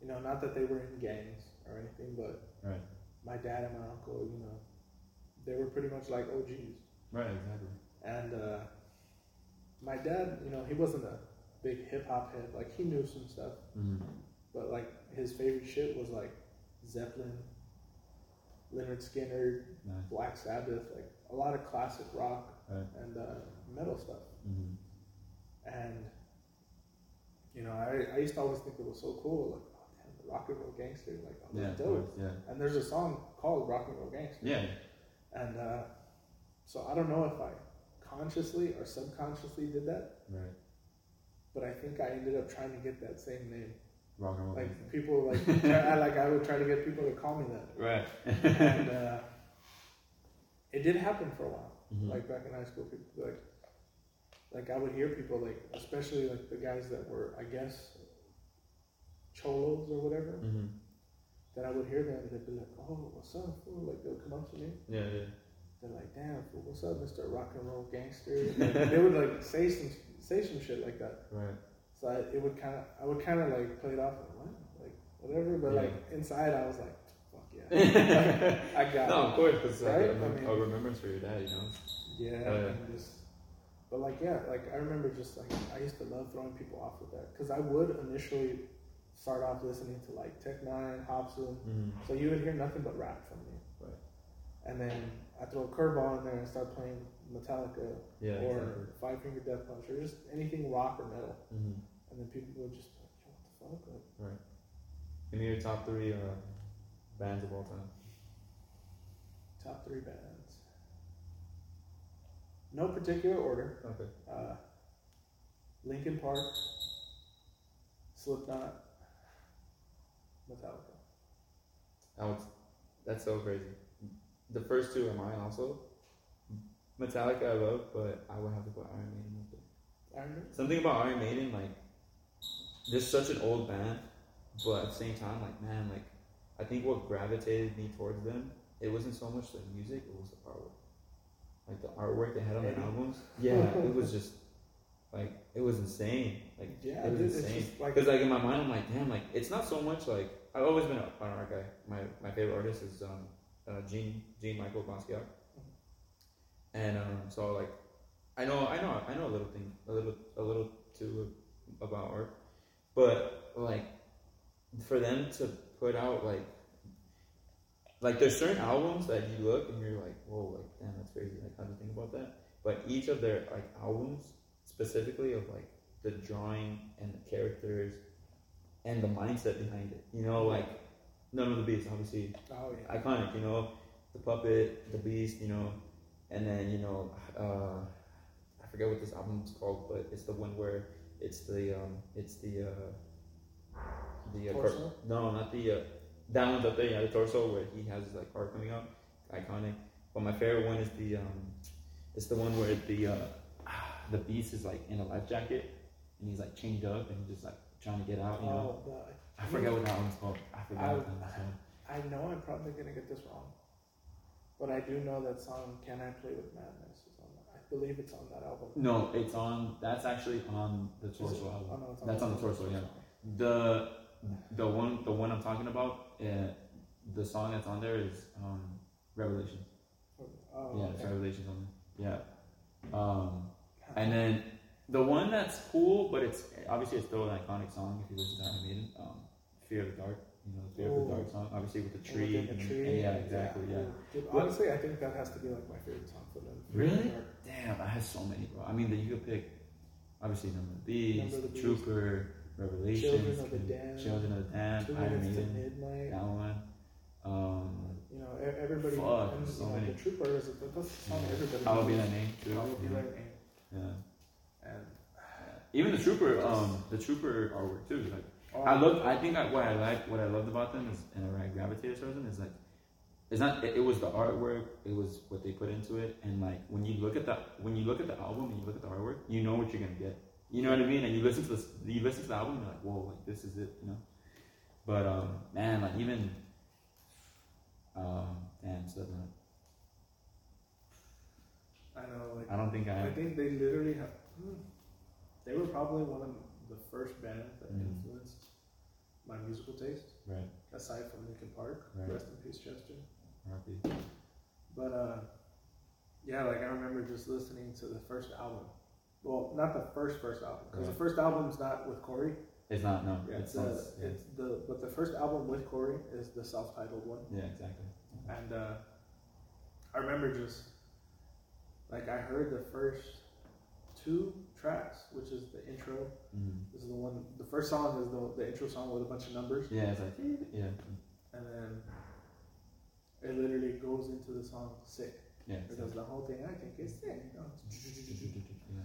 you know, not that they were in gangs or anything, but Right. my dad and my uncle, you know, they were pretty much like OGs. Right. Exactly. And uh, my dad, you know, he wasn't a big hip hop head. Like he knew some stuff, Mhm. but like his favorite shit was like Zeppelin, Lynyrd Skynyrd, Nice. Black Sabbath, like a lot of classic rock Right. and uh, metal stuff. Mhm. And you know, I, I used to always think it was so cool, like oh damn, the rock and roll gangster, like oh, Yeah. dope. Yeah. And there's a song called Rock and Roll Gangster. Yeah. And uh, so I don't know if I consciously or subconsciously did that, Right. but I think I ended up trying to get that same name. Rock and roll. Like people like try, I, like I would try to get people to call me that, Right. and uh, it did happen for a while. Mhm. Like back in high school, people like like I would hear people like, especially like the guys that were I guess cholos or whatever. Mhm. That I would hear them, and they'd be like, "Oh, what's up?" Fool? Like they'll come up to me. Yeah. Yeah. They're like, "Damn, fool, what's up, Mister Rock and Roll Gangster?" Like, they would like say some say some shit like that. Right. So I, it would kind of, I would kind of like play it off like what, like whatever. But Yeah. like inside, I was like, fuck yeah, I got no, it. of course, because Right? a, I mean- a remembrance for your dad, you know. Yeah, Oh, yeah. just, but like yeah, like I remember just like I used to love throwing people off with that because I would initially start off listening to like Tech N9ne, Hopsin. Mm-hmm. So you would hear nothing but rap from me. Right. And then I throw a curveball in there and start playing Metallica Yeah. or exactly. Five Finger Death Punch or just anything rock or metal. Mm-hmm. And then people would just like, "Yo, what the fuck? Like, Give me your top three uh, bands of all time. top three bands. No particular order. Okay. Uh, Linkin Park, Slipknot, Metallica. I would, that's so crazy. The first two are mine also, Metallica I love, but I would have to put Iron Maiden up there. Iron Man. Something about Iron Maiden, like, they're such an old band, but at the same time, like, man, like, I think what gravitated me towards them, it wasn't so much the music, it was the artwork. Like, the artwork they had on their albums. Yeah, it was just, like, it was insane. Like, Yeah, it was insane. just like Because, like, in my mind, I'm like, damn, like, it's not so much, like, I've always been a- an art guy. My, my favorite artist is, um, uh, Gene, Gene Michael Basquiat. And, um, so, like, I know, I know, I know a little thing, a little, a little too about art, but like for them to put out like, like there's certain albums that you look and you're like, whoa, like damn, that's crazy. Like how do you think about that? But each of their like albums, specifically of like the drawing and the characters and the mindset behind it, you know, like none of the beats, obviously Oh yeah. iconic, you know, the puppet, the beast, you know, and then you know, uh, I forget what this album's called, but it's the one where it's the um, it's the uh, the uh, cor- Torso? no, not the uh, that one's up there, yeah, the torso where he has his like heart coming up, iconic. But my favorite one is the um, it's the one where the uh, the beast is like in a life jacket and he's like chained up and he's just like trying to get out, you know. Oh, the, I forget what that one's called. I forgot I- what that one's called. I know I'm probably gonna get this wrong, but I do know that song "Can I Play with Madness" is on. That. I believe it's on that album. No, it's on. That's actually on the it? torso Oh, album. no, it's That's on the torso, yeah. The the one the one I'm talking about. Uh, the song that's on there is um, Revelations. Oh, yeah, it's okay. Revelations on there. Yeah. Um, and then the one that's cool, but it's obviously it's still an iconic song if you listen to Iron Maiden. Um, Fear of the Dark. You know, Fear of the Dark song. Obviously with the tree. within the and- tree. and yeah, exactly. Yeah. Dude, honestly, I think that has to be like my favorite song for them. Really? Damn, I had so many, bro. I mean, that you could pick. Obviously, Number of the Beast, Number of the Beast. Trooper, Revelations, Children of the and Damned, Children of the Damned, Iron Maiden, midnight. that one. Um, You know, everybody. Fuck, and, so you know, many. The Trooper is a, that's a song everybody. I will be knows. that name too. I will be yeah. that name. Yeah. And Even the Trooper, um, the Trooper artwork too. Like, oh, I love. I think I, what I like, what I loved about them is, and I gravitated towards them is like, it's not. It, it was the artwork. It was what they put into it, and like when you look at the when you look at the album and you look at the artwork, you know what you're gonna get. You know what I mean? And you listen to this, you listen to the album, and you're like, whoa, like this is it, you know. But um, man, like even, um, damn, Slipknot. I know, like I don't think I. I think they literally have. hmm, They were probably one of the first bands that Mm. influenced my musical taste, Right. aside from Linkin Park. Right. Rest in peace, Chester. RP. But uh, yeah, like I remember just listening to the first album. Well, not the first first album, because Right. the first album's not with Corey. It's not no. Yeah, it's it's, uh, Yeah. it's the but the first album with Corey is the self-titled one, yeah, exactly. and uh, I remember just like I heard the first two tracks, which is the intro. Mm. This is the one. The first song is the the intro song with a bunch of numbers, Yeah, it's like yeah, and then it literally goes into the song "Sick." yeah. It does the whole thing. I think it's sick. You know? yeah.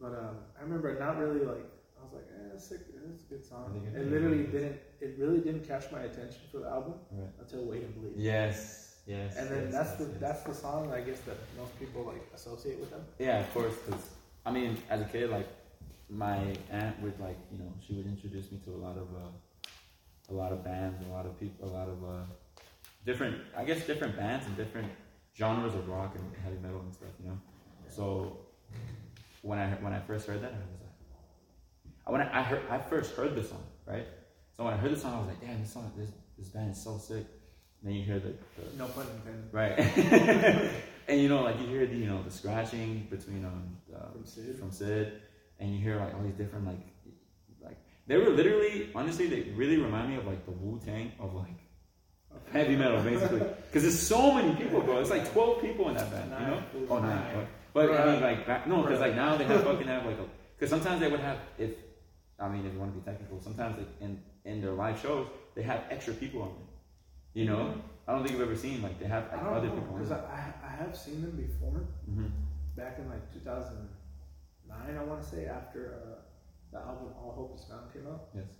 But um, I remember not really like I was like, eh, it's sick. It's a good song. it literally didn't. It really didn't catch my attention for the album Right. until Wait and Bleed. Yes, yes. And then yes, that's yes, the yes. that's the song I guess that most people like associate with them. Yeah, of course. Cause I mean, as a kid, like my aunt would like you know she would introduce me to a lot of uh, a lot of bands, a lot of people, a lot of uh, different I guess different bands and different genres of rock and heavy metal and stuff. You know, so when I when I first heard that, I was like, I- when I, I heard I first heard the song, right? So when I heard the song, I was like, damn, this song, this this band is so sick. And then you hear the, the No pun intended. Right. and you know, like you hear the you know the scratching between um uh, From Sid. from Sid, and you hear like all these different like like they were literally honestly they really remind me of like the Wu Tang of like heavy metal basically. Because there's so many people bro. It's like 12 people in that band you know? Oh nine. But, but I mean like back, no because like now they have fucking have like because sometimes they would have if I mean if you want to be technical sometimes like in in their live shows they have extra people on it you know I don't think I've ever seen like they have like other know people because. I, I have seen them before hmm back in like 2009. I want to say after uh, the album All Hope Is Found came out. Yes.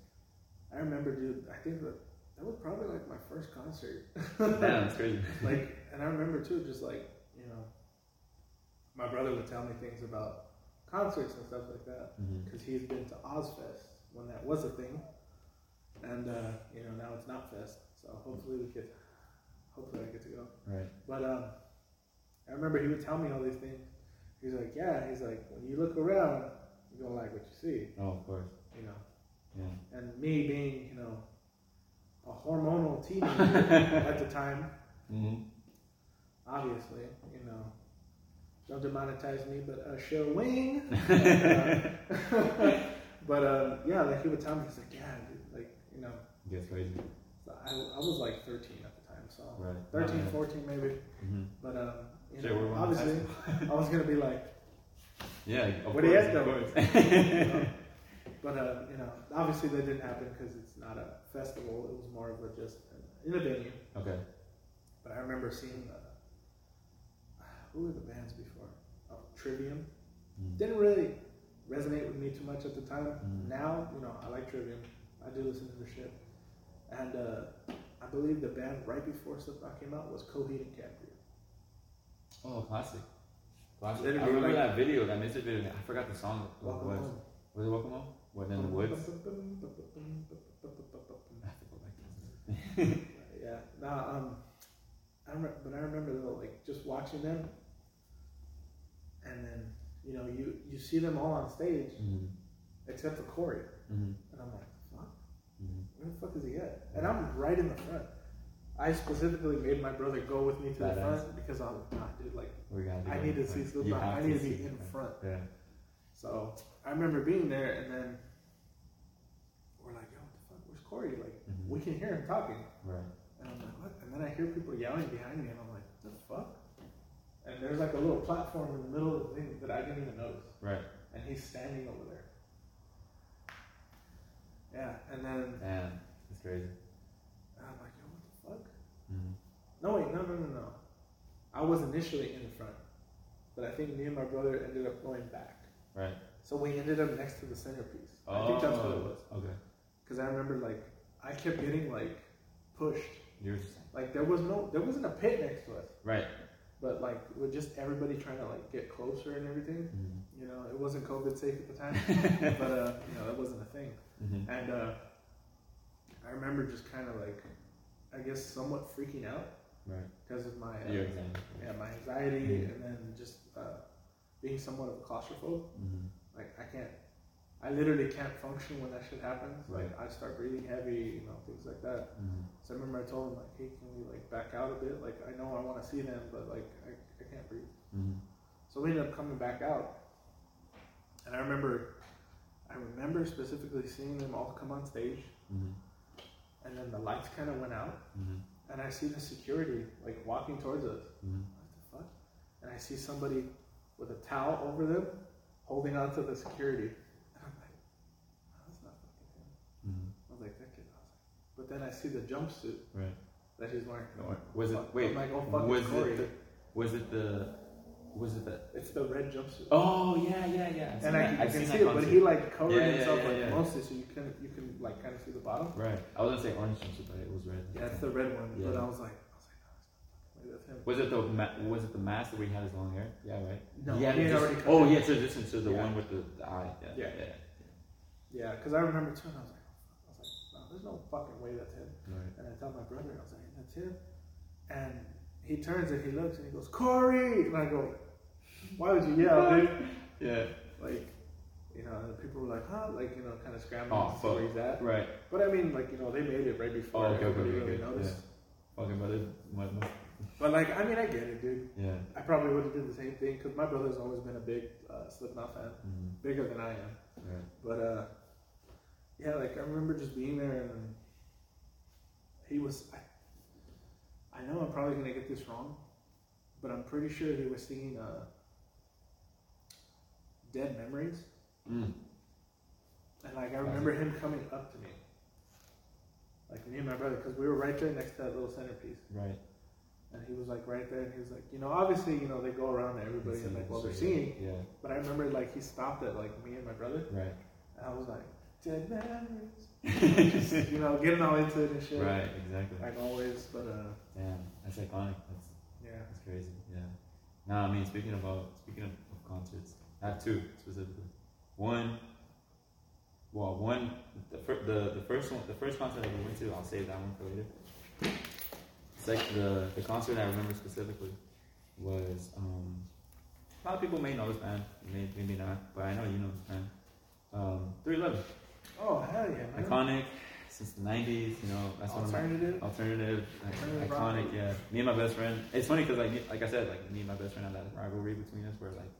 I remember, dude. I think that that was probably like my first concert. Damn, it's crazy. like, and I remember too, just like you know, my brother would tell me things about concerts and stuff like that Mm-hmm. because he's been to Ozzfest when that was a thing, and uh, you know now it's not Fest. So hopefully we could, hopefully I get to go. Right. But um, I remember he would tell me all these things. He's like, yeah. He's like, when you look around, you're gonna like what you see, Oh, of course. you know. Yeah. And me being, you know, a hormonal teenager at the time, Mm-hmm. obviously, you know, don't demonetize me, but uh, show wing. Uh, but um, yeah, like he would tell me, he's like, yeah, dude, like you know, Gets crazy. So I, I was like 13 at the time, so Right. 13, Oh, yeah. 14 maybe. Mm-hmm. But um, you Shit, know, obviously, I was gonna be like, Yeah. Of What do you course, have of though? course. you know, but uh, you know, obviously that didn't happen because it's not a festival. It was more of a just in a venue. okay. But I remember seeing uh, who were the bands before? Oh, Trivium. Mm. Didn't really resonate with me too much at the time. Mm. Now, you know, I like Trivium. I do listen to their shit. And uh, I believe the band right before Slipknot came out was Coheed and Cambria. Oh, classic. Classic. Literally, I remember like- that video, that music video. I forgot the song. What it was? Home. Was it Welcome Home? What in the woods? I have to go back to yeah. Nah, um, I remember, but I remember though, like just watching them, and then you know you you see them all on stage Mm-hmm. except for Corey, Mm-hmm. and I'm like. Where the fuck is he at? And I'm right in the front. I specifically made my brother go with me to the front because I was like, nah, dude, like I need to see Slipknot. have I need to be in front. Yeah. So I remember being there, and then we're like, yo, what the fuck? Where's Corey? Like Mhm. we can hear him talking. Right. And I'm like, what? And then I hear people yelling behind me, and I'm like, what the fuck? And there's like a little platform in the middle of the thing that I didn't even notice. Right. And he's standing over there. Yeah, and then Damn. That's crazy. and I'm like, yo, what the fuck? Mm-hmm. No, wait, no, no, no, no. I was initially in the front, but I think me and my brother ended up going back. Right. So we ended up next to the centerpiece. Oh, I think that's what it was. Oh, Okay. Because I remember like I kept getting like pushed. You're just Like there was no, there wasn't a pit next to us. right. But like with just everybody trying to like get closer and everything Mm-hmm. you know it wasn't covid safe at the time but uh you know that wasn't a thing Mm-hmm. and uh i remember just kind of like i guess somewhat freaking out Right. because of my uh, yeah my anxiety Mhm. and then just uh being somewhat of a claustrophobe Mm-hmm. like i can't i literally can't function when that shit happens like i start breathing heavy you know things like that Mm-hmm. so i remember i told him like hey can we like back out a bit like i know i want to see them but like i, I can't breathe Mm-hmm. So we ended up coming back out, and I remember, I remember specifically seeing them all come on stage, Mm-hmm. and then the lights kind of went out, Mm-hmm. and I see the security like walking towards us. Mm-hmm. What the fuck? And I see somebody with a towel over them, holding onto the security, and I'm like, oh, that's not fucking him. Mm-hmm. I was like, that kid. I was like, but then I see the jumpsuit Right. that he's wearing. Was it? Wait. I'm like, oh fuck, was it? The, was it the? Was it the? It's the red jumpsuit. Oh yeah, yeah, yeah. And I, I can see it, but he like covered Yeah, yeah, himself yeah, like yeah. mostly, so you can you can like kind of see the bottom. Right. I was gonna say orange jumpsuit, but it was red. Yeah, it's the red one. But Yeah. I was like, I was like, no, it's not fucking way. That's him. Was it the ma- was it the mask that we had his long hair? Yeah, right. No, he had he had already Oh yeah, transition to the Yeah. one with the, the eye. Yeah. Yeah. Yeah. Yeah, because I remember too, and I was like, I was like, no, there's no fucking way that's him. Right. And I tell my brother, I was like, that's him. And he turns and he looks and he goes, Corey, and I go, why would you yell, dude? Yeah. Like, you know, and people were like, huh, like you know, kind of scrambling Oh, to see where he's at. Right. But I mean, like you know, they made it right before Oh, okay, okay, everybody okay, really okay, noticed. Fucking brother. My, my, But like, I mean, I get it, dude. yeah. I probably would have did the same thing because my brother's always been a big uh, Slipknot fan, Mm-hmm. bigger than I am. Right. But uh, yeah, like I remember just being there and he was. I, I know I'm probably gonna get this wrong, but I'm pretty sure he was singing uh, "Dead Memories," Mm. and like I remember him coming up to me, like me and my brother, because we were right there next to that little centerpiece. Right. And he was like right there, and he was like, you know, obviously, you know, they go around to everybody and like while they're singing. Yeah. But I remember like he stopped at like me and my brother, Right. and I was like, dead memories, just you know, getting all into it and shit, Right. Exactly. like always. But uh, Damn. That's iconic. That's yeah, that's crazy. Yeah. Nah, I mean speaking about speaking of, of concerts, I have two specifically. One, well, one the fir- the the first one the first concert I ever went to, I'll save that one for later. Second, the the concert I remember specifically was um, a lot of people may know this band, maybe, maybe not, but I know you know this band. Um, 311, Oh hell yeah, man. iconic since the 90s. You know, that's one of my Alternative. alternative, like, Alternative iconic. rock. Yeah, me and my best friend. It's funny because like like I said, like me and my best friend have that rivalry between us where like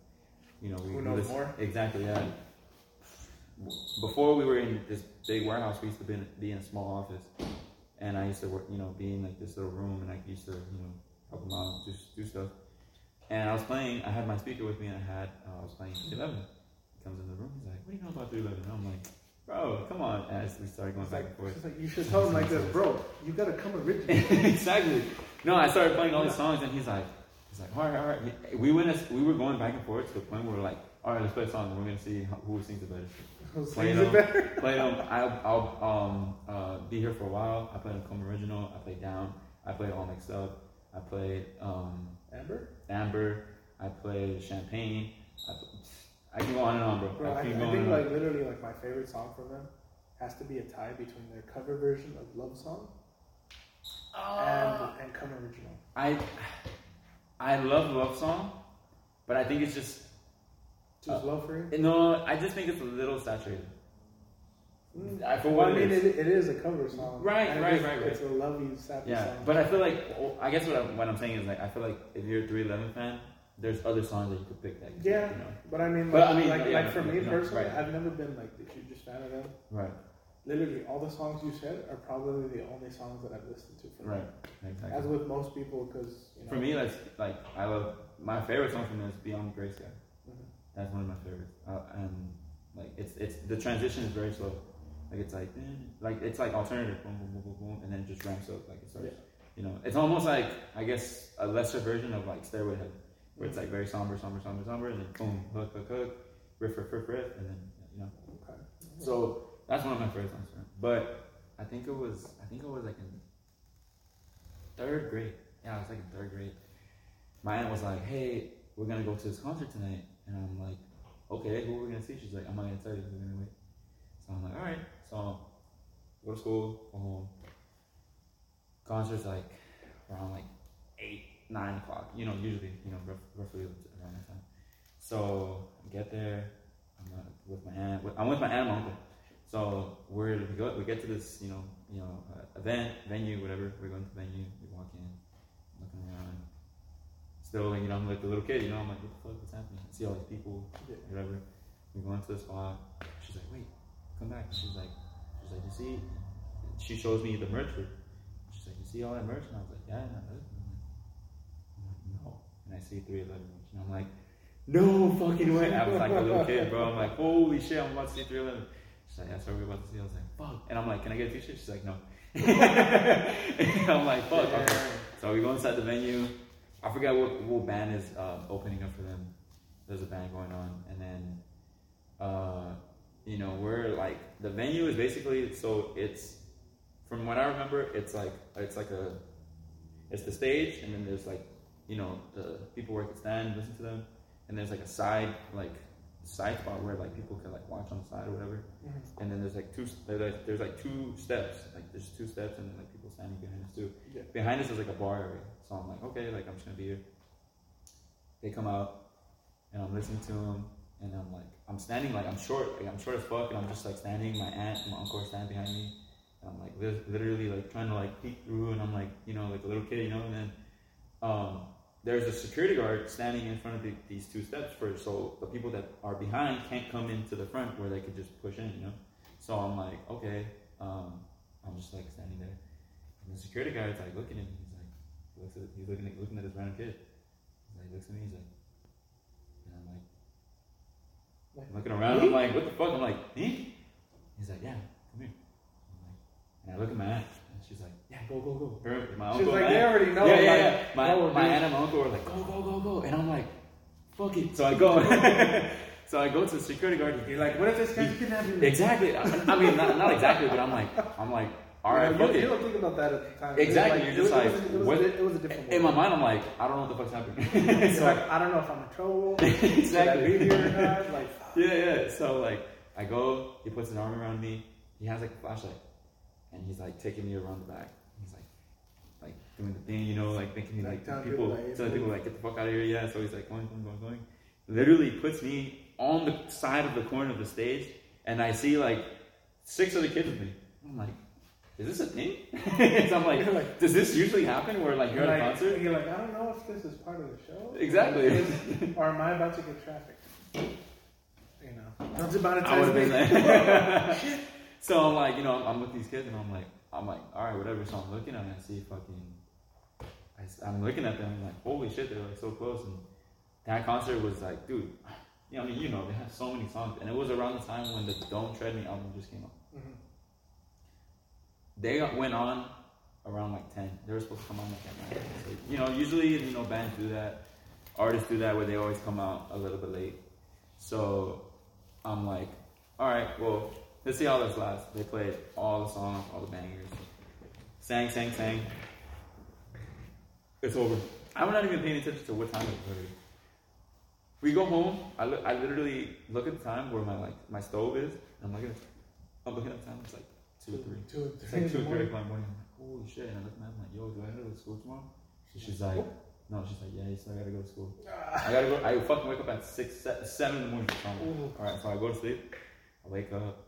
you know we Who knows listen- more? Exactly. Yeah. Before we were in this big warehouse, we used to be in, be in a small office, and I used to work, you know, be in like this little room, and I used to, you know, help him out, do, do stuff. And I was playing. I had my speaker with me, and I had uh, I was playing 311. He comes in the room. He's like, "What do you know about 311?" And I'm like, "Bro, come on!" As we started going It's back like, and forth. like you should tell him like this, bro. You gotta come original. exactly. No, I started playing all these songs, and he's like, he's like, all right, all right. We went, as, we were going back and forth to the point where we're like, all right, let's play a song, and we're gonna see who sings the better. Those Play them. better. Play them. I'll, I'll um, uh, be here for a while. I played Come Original. I played Down. I played All Mixed Up. I played um, Amber, Amber. I played Champagne. I, I can go on and on, bro. bro. I, I I think like literally like my favorite song from them has to be a tie between their cover version of Love Song and and Come Original. I, I love Love Song, but I think it's just too Uh, love for you. no. I just think it's a little saturated. Mm. I, for Well, what I mean, it, it is a cover song. Right, And right, is- right, right. It's a lovey, sappy Yeah, song. but I feel like well, I guess what I'm, what I'm saying is like I feel like if you're a 311 fan, there's other songs that you could pick that. You Yeah. You know. But I mean, But like, I mean, like, yeah, like for yeah, me personally, right. I've never been like the hugest fan of them. Right. Literally, all the songs you said are probably the only songs that I've listened to from Right. them. Exactly. As with most people, because you know, For me, that's like I love my favorite song from them is Beyond Grace Sky. Mhm. That's one of my favorites, uh, and like it's it's the transition is very slow. Like it's like eh, like it's like alternative, boom boom boom boom boom, and then it just ramps up. Like it starts. You know, it's almost like I guess a lesser version of like Stairway to Heaven, where it's like very somber, somber, somber, somber, and then boom, mm-hmm. hook, hook, hook, riff, riff, riff, riff, and then you know. Okay. So that's one of my favorite songs. Right? But I think it was I think it was like in third grade. Yeah, I was like in third grade. My aunt was like, "Hey, we're gonna go to this concert tonight," and I'm like, "Okay, who are we gonna see?" She's like, "I'm not gonna tell you. We're gonna wait." So I'm like, "All right." So go to school, go home. Concerts like around like eight, nine o'clock. You know, usually you know rough, roughly around that time. So I get there. I'm uh, with my aunt. I'm with my aunt and my uncle. So we're we go we get to this you know you know uh, event venue whatever we're going to the venue we walk in looking around still you know I'm like the little kid you know I'm like what the fuck what's happening I see all these people whatever we go into the spot she's like wait come back she's like she's like you see she shows me the merch she's like you see all that merch and I was like yeah and I, I'm like, I'm like no and I see 311 merch and I'm like no fucking way I was like a little kid bro I'm like holy shit I'm about to see 311 She's like, that's what we're about to see. I was like, fuck. And I'm like, can I get a t-shirt? She's like, no. and I'm like, fuck. Yeah. Okay. So we go inside the venue. I forgot what, what band is uh, opening up for them. There's a band going on. And then, uh, you know, we're like, the venue is basically, so it's, from what I remember, it's like, it's like a, it's the stage and then there's like, you know, the people where you can stand, listen to them. And there's like a side, like, side spot where like people can like watch on the side or whatever. Mhm. and then there's like two there's like, there's like two steps. Like there's two steps and then like people standing behind us too. Yeah. behind us is like a bar area. So i'm like okay like i'm just gonna be here. They come out and i'm listening to them and i'm like i'm standing like i'm short like i'm short as fuck and i'm just like standing. My aunt and my uncle are standing behind me. And i'm like li- literally like trying to like peek through and i'm like you know like a little kid you know and then um there's a security guard standing in front of the, these two steps for so the people that are behind can't come into the front where they could just push in, you know. So I'm like, okay, um, I'm just like standing there, and the security guard's like looking at me. He's like, he looks at, he's looking at looking at this random kid. He's like, looks at me. He's like, and I'm like, Like, looking around. I'm like, what the fuck? I'm like, me? He's like, yeah, come here. I'm like, and I look at my and she's like, yeah, go, go, go. Her, my She's like, they already know. yeah, yeah, like, yeah. My, no, my aunt and my uncle were like, go, go, go, go. And I'm like, fuck it. So I go. so I go to the security guard. You're like, what if this guy's kidnapping me? Exactly. I, mean, not, not exactly, but I'm like, I'm like, all right, you, fuck you, it. you don't think about that at the time. Exactly, It you're just like, it was, it was, what- it was a different. In my mind, I'm like, I don't know what the fuck's happening. So, like, I don't know if I'm in trouble. Should I exactly. be here or not? Like, yeah, yeah. So like, I go. He puts his arm around me. He has like a flashlight, and he's like taking me around the back. He's like, like doing the thing, you know, like making me Like like, people, like, telling people like, get the fuck out of here. Yeah. So he's like going, going, going, going. Literally puts me on the side of the corner of the stage, and I see like six other kids with me. I'm like. Is this a thing? so I'm like, like- does this usually happen where like you're you're at a like, concert? You're like, I don't know if this is part of the show. Exactly. or am I about to get trafficked? You know, don't demonetize I would have been there. so I'm like, you know, I'm, I'm with these kids, and I'm like, I'm like, all right, whatever. So I'm looking at it, and I see fucking, I, am looking at them, and I'm like, holy shit, they're like so close. And that concert was like, dude, you know, I mean, you know, they have so many songs, and it was around the time when the Don't Tread Me album just came out. Mhm. They went on around like 10. They were supposed to come on like at 9. So, you know, usually, you know, bands do that. Artists do that where they always come out a little bit late. So I'm like, all right, well, let's see how this lasts. They played all the songs, all the bangers. Sang, sang, sang. It's over. I'm not even paying attention to what time it played. We go home. I, look, I literally look at the time where my like my stove is. And I'm looking at I'm looking at the time. It's like two or three. Two, It's three like in two or three o'clock in the morning. I'm like, holy shit. And I look at I'm like, yo, do I gotta go to school tomorrow? She's like, no, she's like, yeah, you still gotta go to school. Ah. I gotta go. I fucking wake up at six, seven in the morning. So I'm like, Ooh. all right, so I go to sleep. I wake up.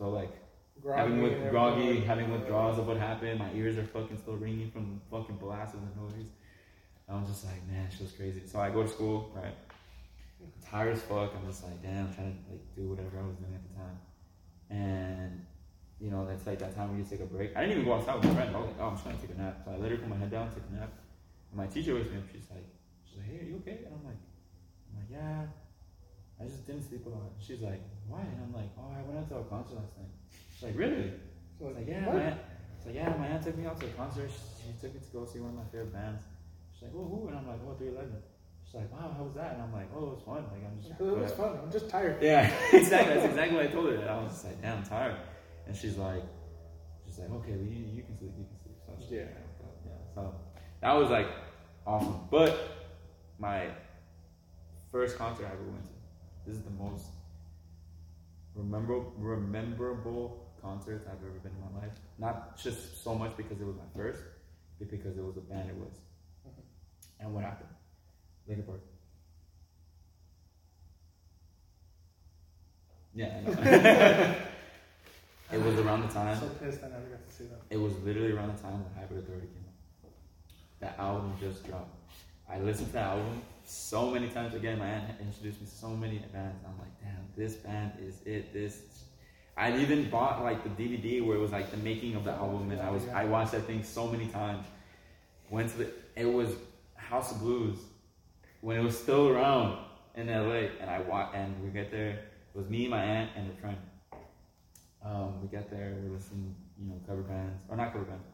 Still like Groggy having with groggy, having withdrawals of what happened. My ears are fucking still ringing from fucking blasts of the noise. I was just like, man, she was crazy. So I go to school, right? Tired as fuck. I'm just like, damn, I'm trying to like do whatever I was doing at the time. And you know, that's like that time when you take a break. I didn't even go outside with my friend. I was like, oh, I'm just gonna take a nap. So I literally put my head down, take a nap. And my teacher wakes me up. She's like, she's like, hey, are you okay? And I'm like, I'm like, yeah. I just didn't sleep a lot. She's like, why? And I'm like, oh, I went out to a concert last night. She's like, really? So It's like, yeah, what? my aunt, it's like, yeah, my aunt took me out to a concert. She, she took me to go see one of my favorite bands. She's like, oh, who? And I'm like, oh, 311. She's like, wow, how was that? And I'm like, oh, it was fun. Like, I'm just. It was fun. I'm just tired. Yeah, exactly. That's exactly what I told her. I was just like, damn, I'm tired. And she's like, she's like, okay, well, you, you can sleep, you can sleep. So Yeah. yeah. So that was like awesome. But my first concert I ever went to. This is the most rememberable, rememberable concert I've ever been in my life. Not just so much because it was my first, but because it was a band it was. Mm-hmm. And what happened? Linkin Park. Yeah, it was around the I'm time. so pissed I never got to see them. It was literally around the time when Hybrid Theory came out. That album just dropped. I listened to that album so many times. Again, my aunt introduced me to so many bands. I'm like, damn, this band is it. This. I even bought like the DVD where it was like the making of the album, and I was I watched that thing so many times. Went to the. It was House of Blues when it was still around in LA, and I walked And we get there. It was me, my aunt, and a friend. Um, we get there, we listen, you know, cover bands or not cover bands,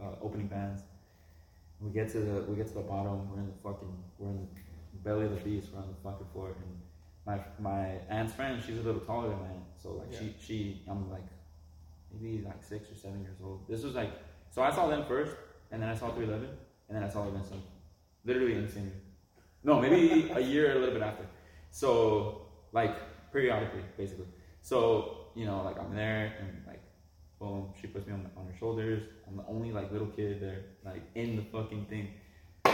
uh, opening bands. We get to the we get to the bottom. We're in the fucking we're in the belly of the beast. We're on the fucking floor. And my my aunt's friend, she's a little taller than my aunt, so like she she I'm like maybe like six or seven years old. This was like so I saw them first, and then I saw 311, and then I saw Seven, literally in the same year. No, maybe a year, a little bit after. So like periodically, basically. So you know, like I'm there, and like, boom, she puts me on, on her shoulders. I'm the only like little kid there, like in the fucking thing.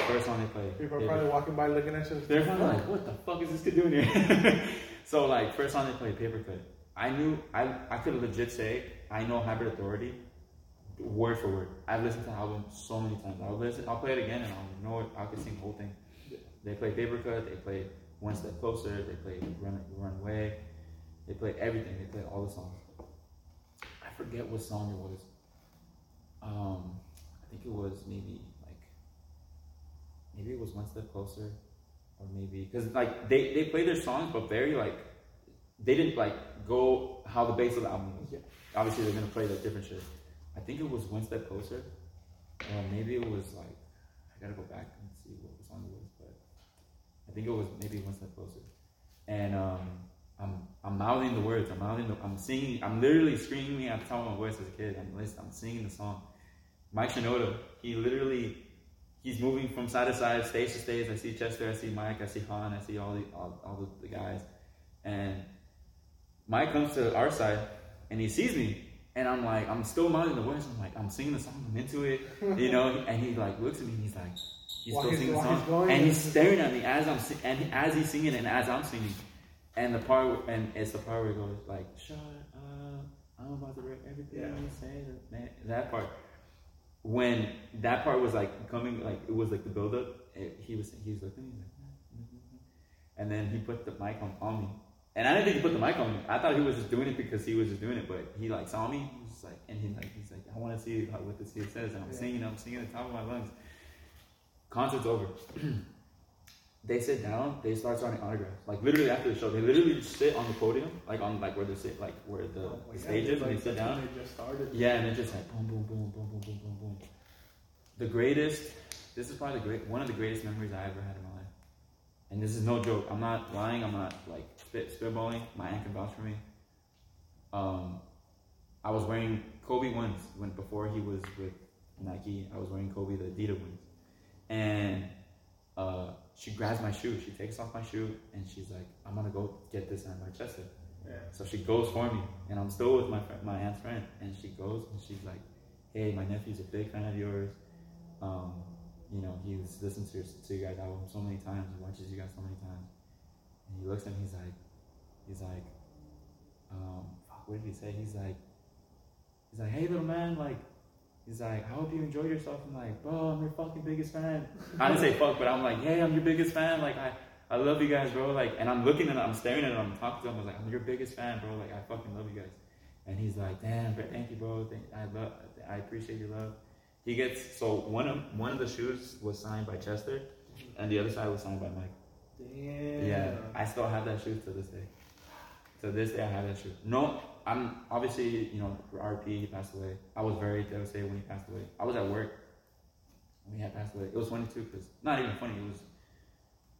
First song they play. People are probably walking by looking at you. they're probably like, what the fuck is this kid doing here? so like, first song they played, Papercut. I knew, I, I could legit say, I know Hybrid Theory, word for word. I've listened to the album so many times. I'll listen, I'll play it again, and I'll know it. I could sing the whole thing. They play Papercut. They play One Step Closer. They play Run Run Away. They play everything. They play all the songs. I forget what song it was. Um, I think it was maybe maybe it was one step closer, or maybe because like they they play their songs, but very like they didn't like go how the base of the album was. Yeah. Obviously, they're gonna play like different shit. I think it was one step closer, or maybe it was like I gotta go back and see what the song was, but I think it was maybe one step closer. And um, I'm I'm mouthing the words. I'm mouthing. The, I'm singing. I'm literally screaming at the top of my voice as a kid. I'm listening. I'm singing the song. Mike Shinoda, he literally, he's moving from side to side, stage to stage. I see Chester. I see Mike. I see Hahn. I see all the all, all the, the guys, and Mike comes to our side and he sees me. And I'm like, I'm still mouthing the words. I'm like, I'm singing the song. I'm into it, you know. And he like looks at me and he's like, he's While still singing the while he's song, and he's staring at me as I'm si- and as he's singing and as I'm singing. And the part where- and it's the part where it goes like, "Shut up, I'm about to rip everything Yeah. you say." That, that part, when that part was like coming, like it was like the build up. It, he was he was like, "Mm, mm, mm, mm." and then he put the mic on, on me, and I didn't think he put the mic on me. I thought he was just doing it because he was just doing it, but he like saw me. He was like, and he like he's like, I want to see how, what this here says, and I'm singing, I'm singing at the top of my lungs. Concert's over. they sit down, they start signing autographs. Like literally after the show, they literally just sit on the podium, like on like where they sit, like where the, Oh, yeah, stage is, and they sit down. They just started. Yeah, and it's just like boom, boom, boom, boom, boom, boom, boom, boom. The greatest. This is probably the great one of the greatest memories I ever had in my life. And this is no joke. I'm not lying. I'm not like spit spitballing. My aunt can vouch for me. Um, I was wearing Kobe ones when before he was with Nike. I was wearing Kobe the Adidas ones, and uh, she grabs my shoe. She takes off my shoe and she's like, "I'm gonna go get this at Manchester." Yeah. So she goes for me, and I'm still with my friend, my aunt's friend, and she goes and she's like, "Hey, my nephew's a big fan of yours. Um, you know, he's listened to your, to you guys' album so many times. He watches you guys so many times." And he looks at me. He's like, he's like, um, fuck, what did he say? He's like, he's like, hey, little man, like. He's like, I hope you enjoy yourself. I'm like, bro, I'm your fucking biggest fan. I didn't say fuck, but I'm like, hey, I'm your biggest fan. Like, I, I love you guys, bro. Like, and I'm looking at him, I'm staring at him, I'm talking to him. I was like, I'm your biggest fan, bro. Like, I fucking love you guys. And he's like, damn, bro, thank you, bro. Thank, I love, I appreciate your love. He gets so one of one of the shoes was signed by Chester, and the other side was signed by Mike. Damn. Yeah, I still have that shoe to this day. To this day, I have that shoe. No, I'm obviously, you know, RP, he passed away. I was very devastated when he passed away. I was at work when he had passed away. It was funny too, because not even funny. It was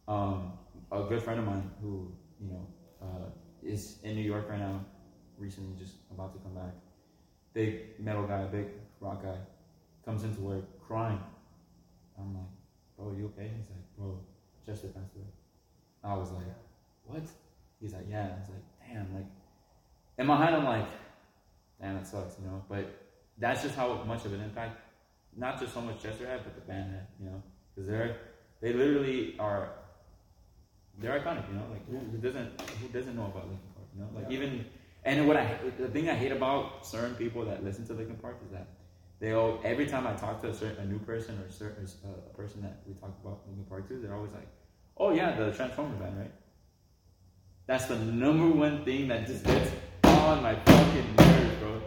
um, a good friend of mine who, you know, uh, is in New York right now. Recently, just about to come back. Big metal guy, big rock guy, comes into work crying. I'm like, bro, you okay? He's like, bro, Chester passed away. I was like, what? He's like, yeah. I was like, damn. Like, in my head, I'm like, damn, that sucks, you know. But that's just how much of an impact, not just so much Chester had, but the band had, you know, because they're they literally are they're iconic, you know. Like who, who doesn't who doesn't know about Linkin Park, you know? Like Yeah. even and what I the thing I hate about certain people that listen to Linkin Park is that they all every time I talk to a certain a new person or certain uh, a person that we talk about Linkin Park to, they're always like, "Oh yeah, the Transformer band, right?" That's the number one thing that just gets on my fucking nerves, bro.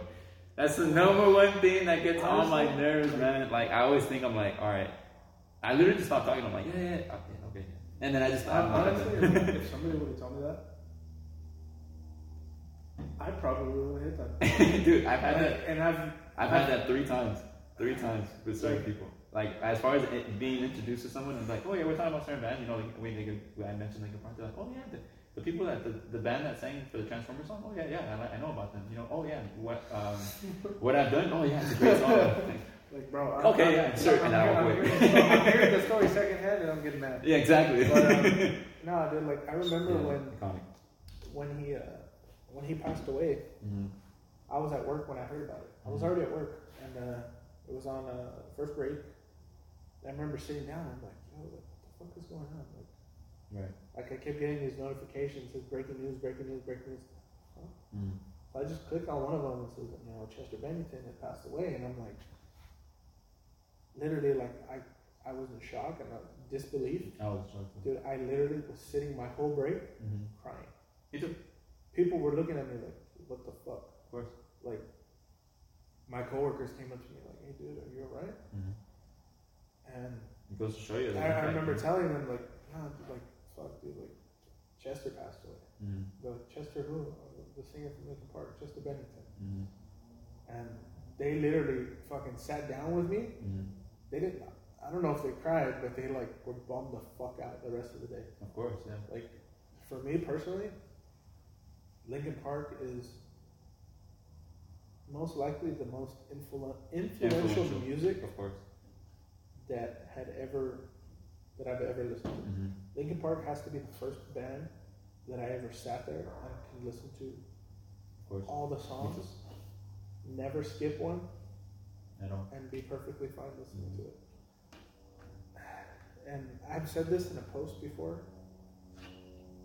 That's the number one thing that gets on my nerves, man. Like I always think I'm like, all right. I literally just stop talking. I'm like, yeah, yeah, yeah, okay, okay. And then I just, like, Honestly, if, somebody would have told me that, I probably would have hit that. dude, I've had that. And I've I've had that three times, three times with certain people. Like as far as it being introduced to someone, and like, oh yeah, we're talking about certain band. You know, like when they I mentioned Linkin Park, they're like, oh yeah, the, people that the, the band that sang for the Transformers song. Oh yeah, yeah, I, I know about them. You know, oh yeah, what um, what I've done. Oh yeah, it's a great song. like, bro. I'm, Okay, I'm, yeah, sure, I'm, and I'll I'm, hearing, I'm hearing the story secondhand, and I'm getting mad. yeah, exactly. But, um, no, dude. Like I remember Yeah, when iconic. when he uh, when he passed away. Mhm. I was at work when I heard about it. I was Mhm. already at work, and uh, it was on uh, first break. I remember sitting down. And I'm like, "Yo, what the fuck is going on?" Like, Right. Like I kept getting these notifications, says breaking news, breaking news, breaking news. Mm. So I just clicked on one of them and says, you know, Chester Bennington had passed away, and I'm like, literally, like I, I was in shock and uh, disbelief, I was shocked. dude. I literally was sitting my whole break Mm-hmm. crying. Me too. People were looking at me like, what the fuck? Of course. Like, my coworkers came up to me like, hey, dude, are you alright? Mm-hmm. And It goes to show you. I, I remember telling them like, nah, dude, like, fuck, dude, like, Chester passed away. Mm-hmm. The Chester who, Uh, the singer from Linkin Park, Chester Bennington. Mm-hmm. And they literally fucking sat down with me. Mm-hmm. They didn't. I don't know if they cried, but they like were bummed the fuck out the rest of the day. Of course, yeah. Like, for me personally, Linkin Park is most likely the most influ- influential, Influential. music Of course. that had ever that I've ever listened to. Mm-hmm. Linkin Park has to be the first band that I ever sat there and can listen to all the songs, never skip one, At all. and be perfectly fine listening to it. And I've said this in a post before,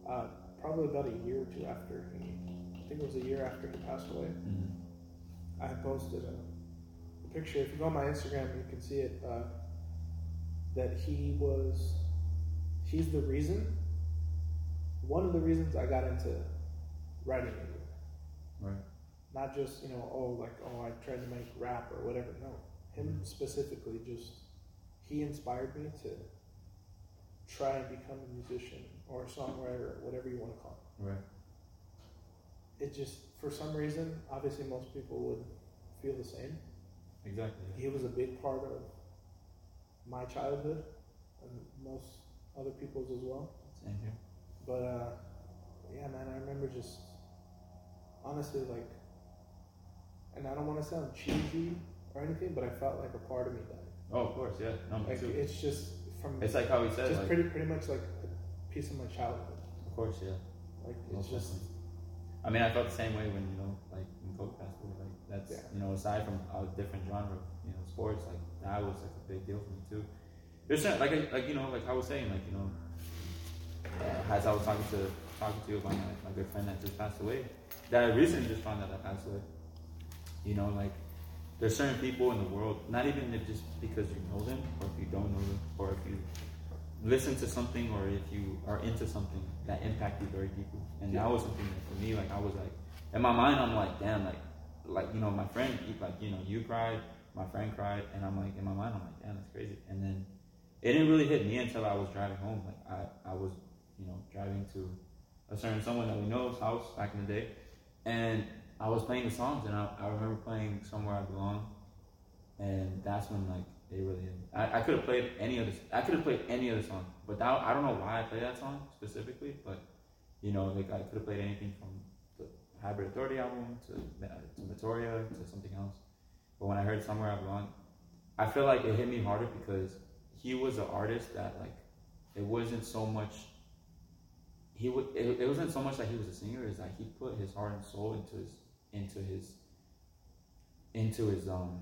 uh, probably about a year or two after he, I think it was a year after he passed away. Mm-hmm. I posted a, a picture. If you go on my Instagram, you can see it. Uh, that he was, he's the reason. One of the reasons I got into writing music. Right. Not just you know, oh like oh I tried to make rap or whatever. No, him mm-hmm. specifically. Just he inspired me to try and become a musician or a songwriter, or whatever you want to call it. Right. It just for some reason, obviously most people would feel the same. Exactly. he was a big part of my childhood and most other people's as well. Same here. But uh, yeah, man, I remember just honestly like, and I don't want to sound cheesy or anything, but I felt like a part of me died. Oh, of course. Yeah. No, Like too. it's just from It's like how he said. just Like, pretty pretty much like a piece of my childhood. of course. Yeah. Like Most it's just definitely. I mean, I felt the same way when you know, like when Kobe passed away. Like that's Yeah. you know, aside from a different genre, of, you know, sports, like that was like a big deal for me too. There's certain, like like you know, like I was saying, like you know, uh, as I was talking to talking to you about my, my good friend that just passed away, that I recently just found out that passed away. You know, like there's certain people in the world, not even if just because you know them or if you don't know them or if you listen to something or if you are into something that impact you very deeply. And that was something that for me, like I was like, in my mind, I'm like, damn, like, like you know, my friend, like you know, you cried, my friend cried, and I'm like, in my mind, I'm like, damn, that's crazy. And then it didn't really hit me until I was driving home. Like I, I was, you know, driving to a certain someone that we know's house back in the day, and I was playing the songs, and I, I remember playing "Somewhere I Belong," and that's when like they really hit me. I, I could have played any other, I could have played any other song, but that, I don't know why I played that song specifically, but you know, like I could have played anything from the Hybrid Theory album to to Meteora to something else. But when I heard "Somewhere I Belong," I feel like it hit me harder because he was an artist that like it wasn't so much. He would it, it wasn't so much that he was a singer; is that he put his heart and soul into his into his into his um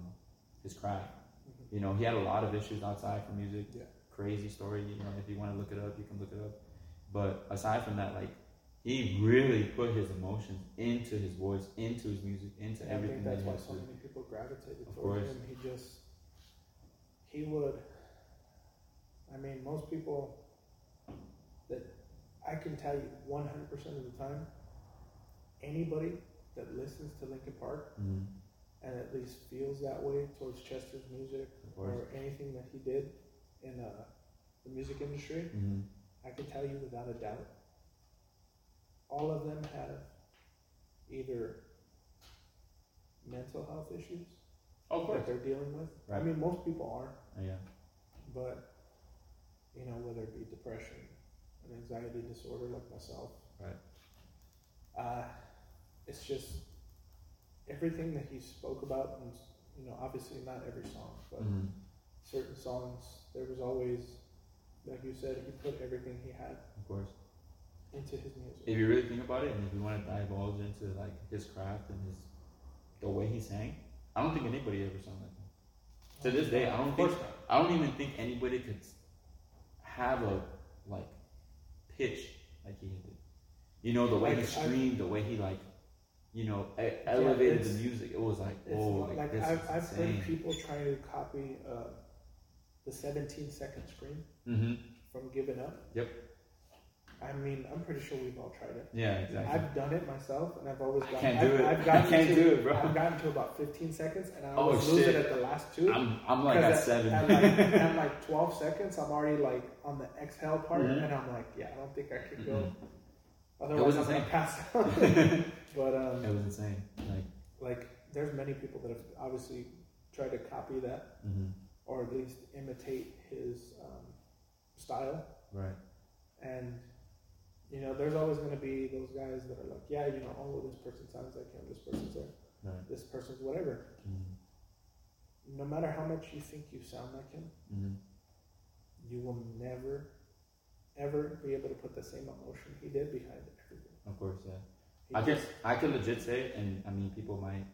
his craft. Mhm. You know, he had a lot of issues outside from music. Yeah. Crazy story. You know, if you want to look it up, you can look it up. But aside from that, like he really put his emotions into his voice, into his music, into everything that that's he why has so to. many people gravitated Of towards course. him. He just, he would. I mean, most people that I can tell you 100% of the time, anybody that listens to Linkin Park Mhm. and at least feels that way towards Chester's music or anything that he did in uh, the music industry, Mhm. I can tell you without a doubt, all of them have either mental health issues Oh, of that they're dealing with. I mean, most people are, Oh, yeah. but you know, whether it be depression, an anxiety disorder like myself, Right. uh, it's just everything that he spoke about, and you know, obviously not every song, but Mhm. certain songs, there was always, like you said, he put everything he had Of course. into his music. If you really think about it, and if you want to divulge into like his craft and his the way he sang, I don't think anybody ever sang like him. To this day, I don't think I don't even think anybody could have a like pitch like he did. You know, the way he Like, I- screamed, the way he like, you know, elevated the music. It was like, oh, like, like this I've, I've heard people try to copy uh, the 17 second scream hmm from Given Up. Yep. I mean, I'm pretty sure we've all tried it. Yeah, exactly. I've done it myself, and I've always I can't I've, do it. I've I gotten can't to, do it, bro. I've gotten to about 15 seconds, and I Oh, always lose shit. it at the last two. I'm I'm like at seven. At like, at like 12 seconds, I'm already like on the exhale part, Mhm. and I'm like, yeah, I don't think I could go. Mhm. Otherwise, was I'm gonna pass out. but um, it was insane. Like, like, there's many people that have obviously tried to copy that, mhm. or at least imitate his um, style. right. And you know, there's always going to be those guys that are like, yeah, you know, oh, this person sounds like him, this person's there, Right. this person's whatever. Mm-hmm. No matter how much you think you sound like him, Mm-hmm. you will never, ever be able to put the same emotion he did behind everything. Of course, yeah. He I could, I could legit say, and I mean, people might,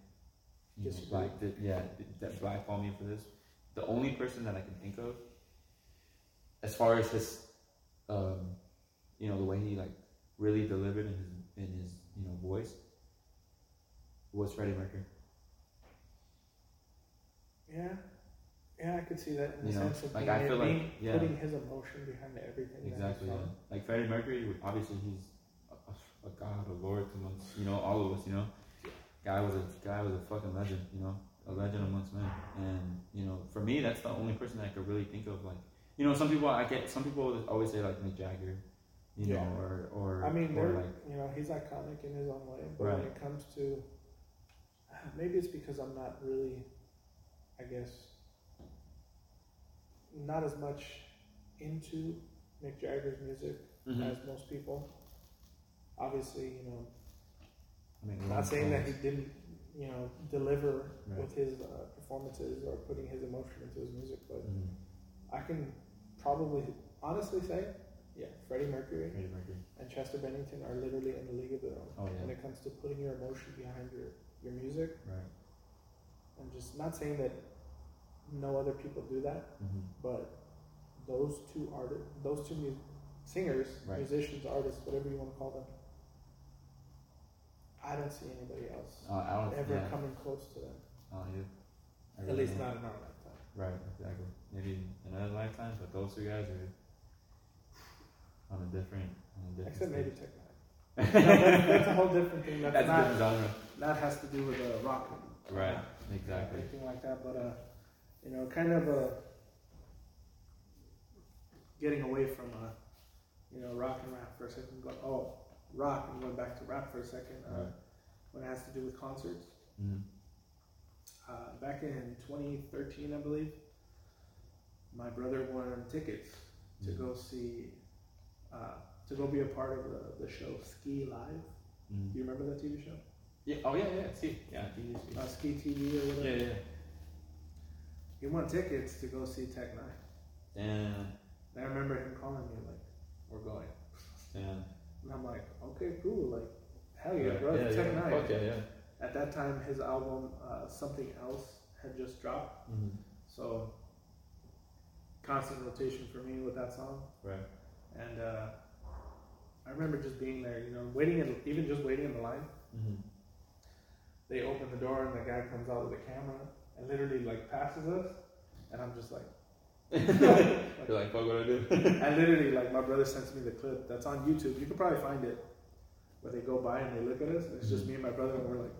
you know, Disagree. black, th- yeah, th- that blackball me for this. The only person that I can think of, as far as his, um, you know, the way he like really delivered in his in his you know voice, was Freddie Mercury. Yeah, yeah, I could see that in the know, sense of like, being, I feel like- yeah. putting his emotion behind everything. Exactly. Yeah. Like Freddie Mercury, obviously he's a, a, a god, a lord amongst you know all of us. You know, guy was a guy was a fucking legend. You know, a legend amongst men. And you know, for me, that's the only person I could really think of. Like, you know, some people I get some people always say like Mick Jagger, you know, Yeah. or or I mean, or they're, like you know, he's iconic in his own way, but Right. when it comes to, maybe it's because I'm not really, I guess, not as much into Mick Jagger's music Mhm. as most people. Obviously, you know, I mean, not saying that he didn't, you know, deliver Right. with his uh, performances or putting his emotion into his music, but Mhm. I can probably honestly say, yeah, Freddie Mercury Freddie Mercury. and Chester Bennington are literally in the league of their own Oh when it comes to putting your emotion behind your, your music. Right. I'm just not saying that no other people do that, hmm but those two artists, those two mu- singers, Right. musicians, artists, whatever you want to call them, I don't see anybody else Uh, I don't. ever yeah. coming close to them. Oh, yeah. I At really least don't. not in our lifetime. Right, exactly. Maybe in another lifetime, but those two guys are on a different, on a different. Except maybe stage. Tech Nine. That's, a whole different thing. That's, That's a not. genre. That has to do with uh, rock. Right, exactly. Anything like that, but uh, you know, kind of uh, getting away from uh, you know, rock and rap for a second. Go, oh, rock and going back to rap for a second. Uh, Right. When it has to do with concerts. Mm-hmm. Uh, back in 2013, I believe, my brother won tickets to Mhm. go see, uh, to go be a part of the, the show Skee Live. Mm-hmm. Do you remember that TV show? Yeah. Oh yeah, yeah. See, yeah. TV. Uh, Skee TV or whatever. yeah, yeah. He won tickets to go see Tech N9ne. Damn, And I remember him calling me like, "We're going," damn. and I'm like, "Okay, cool, like, hell yeah, bro, yeah, Tech yeah. Nine." Fuck yeah, yeah. At that time, his album uh, "Something Else" had just dropped, Mm-hmm. so constant rotation for me with that song. Right. And uh, I remember just being there, you know, waiting in, even just waiting in the line. Mm-hmm. They open the door and the guy comes out with a camera and literally like passes us, and I'm just like, You're like, fuck what I do. and literally like my brother sends me the clip that's on YouTube. You could probably find it where they go by and they look at us. And it's just me and my brother, and we're like,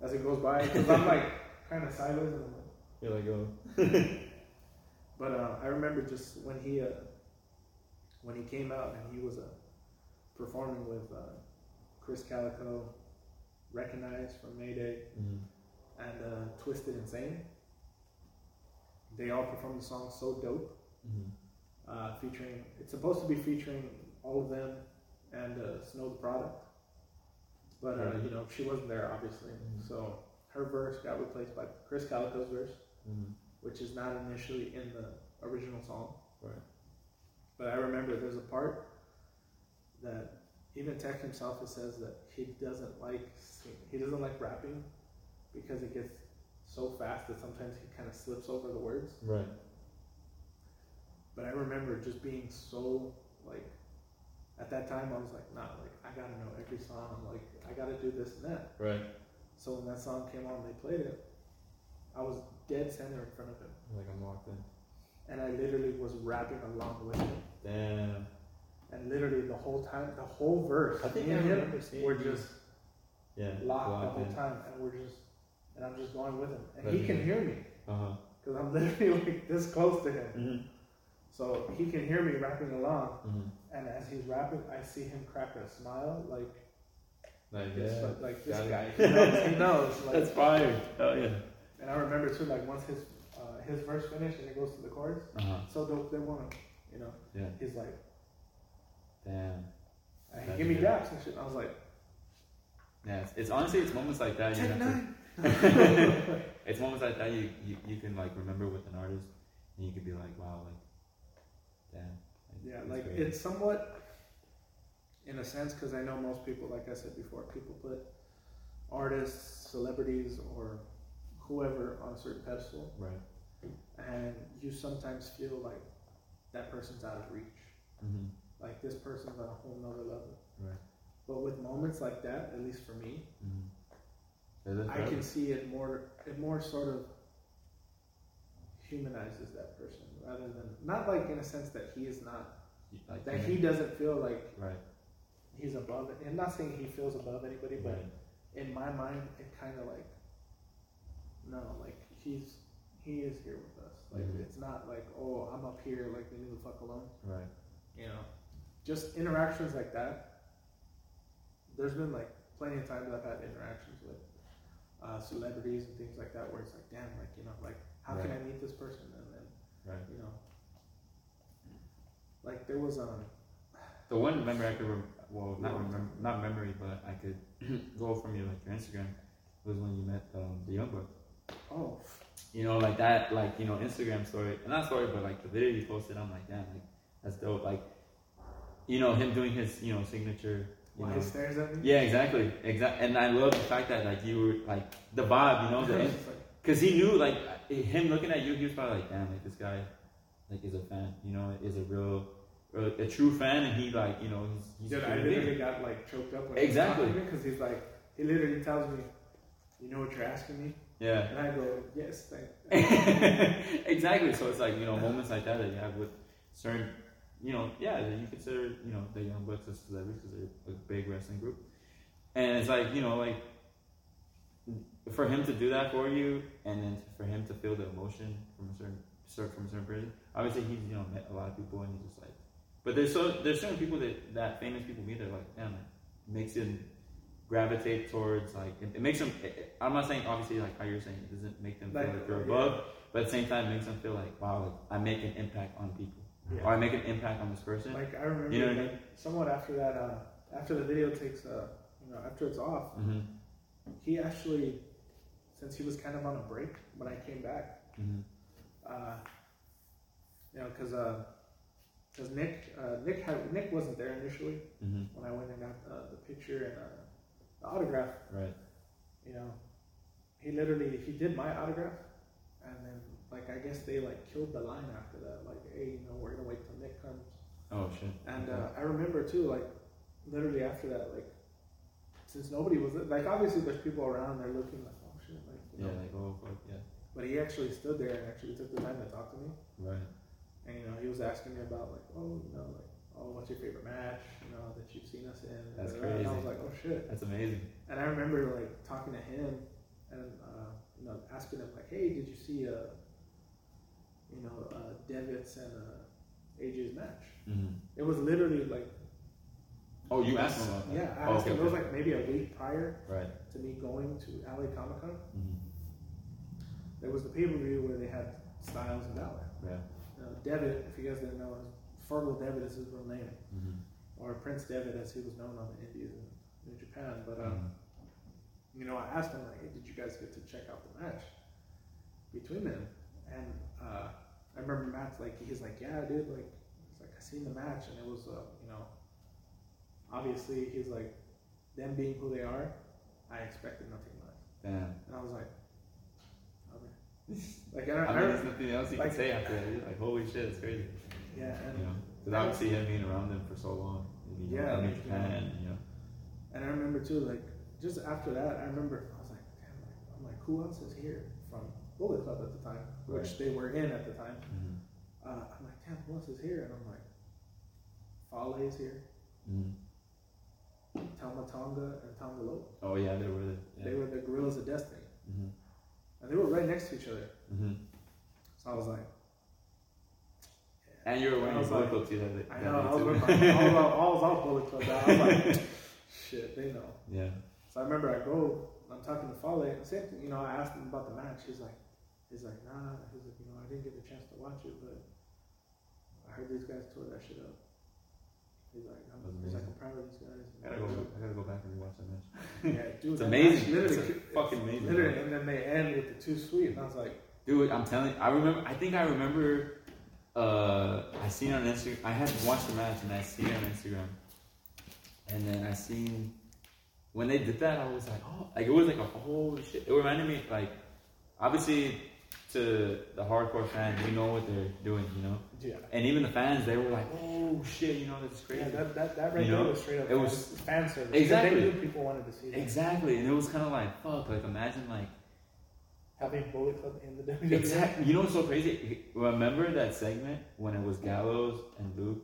as it goes by, because I'm like kind of silent. and I'm like, You're like, oh. But uh, I remember just when he uh, when he came out and he was uh, performing with uh, Krizz Kaliko, recognized from Mayday, Mm-hmm. and uh, Twisted Insane. They all performed the song "So Dope," Mm-hmm. uh, featuring. It's supposed to be featuring all of them and uh, Snow the Product, but uh, Right. you know she wasn't there obviously. Mhm. So her verse got replaced by Krizz Kaliko's verse. Mm-hmm. which is not initially in the original song. Right. But I remember there's a part that even Tech himself says that he doesn't like he doesn't like rapping because it gets so fast that sometimes he kind of slips over the words. Right. But I remember just being so like at that time I was like, nah, like I gotta know every song. I'm like I gotta do this and that. Right. So when that song came on, and they played it. I was dead center in front of him, Like I'm locked in. And I literally was rapping along with him. Damn. And literally the whole time, the whole verse, I think me I him were just Yeah. locked the whole time, and we're just, and I'm just going with him, and he can hear me because I'm literally like this close to him, Mm-hmm. so he can hear me rapping along. Mm-hmm. And as he's rapping, I see him crack a smile, like Like this, yeah. like this guy. He knows. He knows like, That's fire. Oh yeah. and I remember too, like once his his verse finished and it goes to the chorus, Uh huh. so dope they want him, you know. Yeah. He's like, Damn. I And That'd he gave be me daps and shit. And I was like, Yeah, it's, it's honestly it's moments like that you to. it's moments like that you, you you can like remember with an artist, and you can be like, wow, like, damn. Yeah, it's like crazy. it's somewhat, in a sense, because I know most people, like I said before, people put artists, celebrities, or whoever on a certain pedestal, right. And you sometimes feel like that person's out of reach. Mm-hmm. Like this person's on a whole nother level. Right. But with moments like that, at least for me, Mm-hmm. I can see it more. It more sort of humanizes that person rather than not like in a sense that he is not like that he doesn't feel like right. he's above it. And not saying he feels above anybody, but Right. in my mind, it kind of like no, like he's he is here with us. Like Mhm. it's not like oh I'm up here, like leave me the fuck alone. Right. You know, just interactions like that. There's been like plenty of times I've had interactions with uh, celebrities and things like that where it's like damn, like you know, like how can I meet this person and then Right. you know, like there was um The one memory I could, rem- well, not remember, not memory, but I could go from your like your Instagram was when you met um, the young buck. oh You know, like that, like you know, Instagram story, not story, but like the video you posted. I'm like, damn, like that's dope. Like, you know, him doing his, you know, signature. You why know, he stares at me. yeah, exactly, exactly. And I love the fact that like you were like the vibe, you know, the Cause he knew, like him looking at you, he was probably like, "Damn, like this guy, like is a fan. You know, is a real, a, true fan." And he like, you know, he's he's Dude, I literally got like choked up when Exactly. because he's like he literally tells me, "You know what you're asking me," Yeah, and I go, "Yes, thank." exactly. So it's like you know moments like that that you have with certain, you know, yeah, that you consider you know the Young Bucks as celebrities because they're a big wrestling group, and it's like you know like for him to do that for you, and then for him to feel the emotion from a certain cer- from a certain person. Obviously, he's you know met a lot of people, and he's just like, but there's so there's certain people that that famous people meet. that are like, damn, it makes him gravitate towards like it, it makes them. It, I'm not saying obviously like how you're saying it doesn't make them feel Like, like they're yeah. above, but at the same time, it makes them feel like wow, like I make an impact on people, Yeah. or I make an impact on this person. Like I remember, You know what I like, somewhat after that, uh, after the video takes, uh, you know, after it's off, hmm he actually, since he was kind of on a break when I came back, hmm uh, you know, because Uh, because Nick uh, Nick had Nick wasn't there initially hmm when I went and got uh, the picture and uh, the autograph. Right. you know, he literally he did my autograph, and then like I guess they like killed the line after that. Like, hey, you know, we're gonna wait till Nick comes. Oh shit. And Okay. uh, I remember too, like literally after that, like since nobody was like obviously there's people around, they're looking like oh shit, like you yeah, know. like oh fuck yeah. But he actually stood there and actually took the time to talk to me, Right. and you know he was asking me about like oh you know like oh what's your favorite match you know that you've seen us in. That's And I was like oh shit. That's amazing. And I remember like talking to him and uh, you know asking him like, "Hey, did you see a you know uh, Devitt's and uh, AJ's match?" hmm It was literally like Oh, you asked him about that. yeah, I Oh, asked okay, him. It was like maybe a week prior Right. to me going to LA Comic Con. hmm There was the pay per view where they had Styles and Balor. Yeah. Know, Devitt, if you guys didn't know, Fergal Devitt is his real name, hmm or Prince Devitt as he was known on the Indies in New Japan. But um, Mhm. you know, I asked him like, hey, "Did you guys get to check out the match between them?" And uh, I remember Matt's like, he's like, "Yeah, dude, like, he's like, I seen the match, and it was, uh, you know, obviously, he's like, them being who they are, I expected nothing less." Damn. And I was like, "Okay." Like, I, I I, mean, there's nothing else you like- can say after that. Like, holy shit, it's crazy. Yeah, and You know, because obviously him being around them for so long, you know, Yeah, in like, Japan, you know, and I remember too, like, just after that, I remember I was like, "Damn!" Like, I'm like, who else is here from Bullet Club at the time, which they were in at the time. hmm uh, I'm like, damn, who else is here? And I'm like, Fale is here, hmm Tama Tonga and Tonga Loa. Oh yeah, they were. The, yeah. They were the Guerrillas of Destiny. hmm And they were right next to each other. hmm So I was like, And you were wearing your like- Club tee that, I know, I was, my, I was, all, I was all Bullet Club. I was like, shit, they know. yeah. So I remember I go, I'm talking to Fale, and same thing, you know, I asked him about the match. He's like, he's like, nah, he's like, you know, I didn't get the chance to watch it, but I heard these guys tore that shit up. He's like, I'm, he's like. I'm proud of these guys. I gotta go. I gotta go back and rewatch that match. Yeah, dude, It's amazing. Literally, It's fucking amazing. Literally, and then they end with the Too Sweet, and I was like, Dude, I'm telling. you, I remember. I think I remember. Uh, I seen on Instagram. I had watched the match and I seen it on Instagram, and then I seen when they did that. I was like, oh, like it was like a holy shit. It reminded me like, obviously, to the hardcore fans, we know what they're doing, you know, yeah. and even the fans, they were like, oh shit, you know, that's crazy. Yeah, that, that, that right You there know, was straight up it was- fan service. Exactly. They knew people wanted to see that. Exactly, and it was kind of like fuck. Like imagine like Having Bullet Club in the WWE. Exactly. You know what's so crazy? Remember that segment when it was Gallows and Luke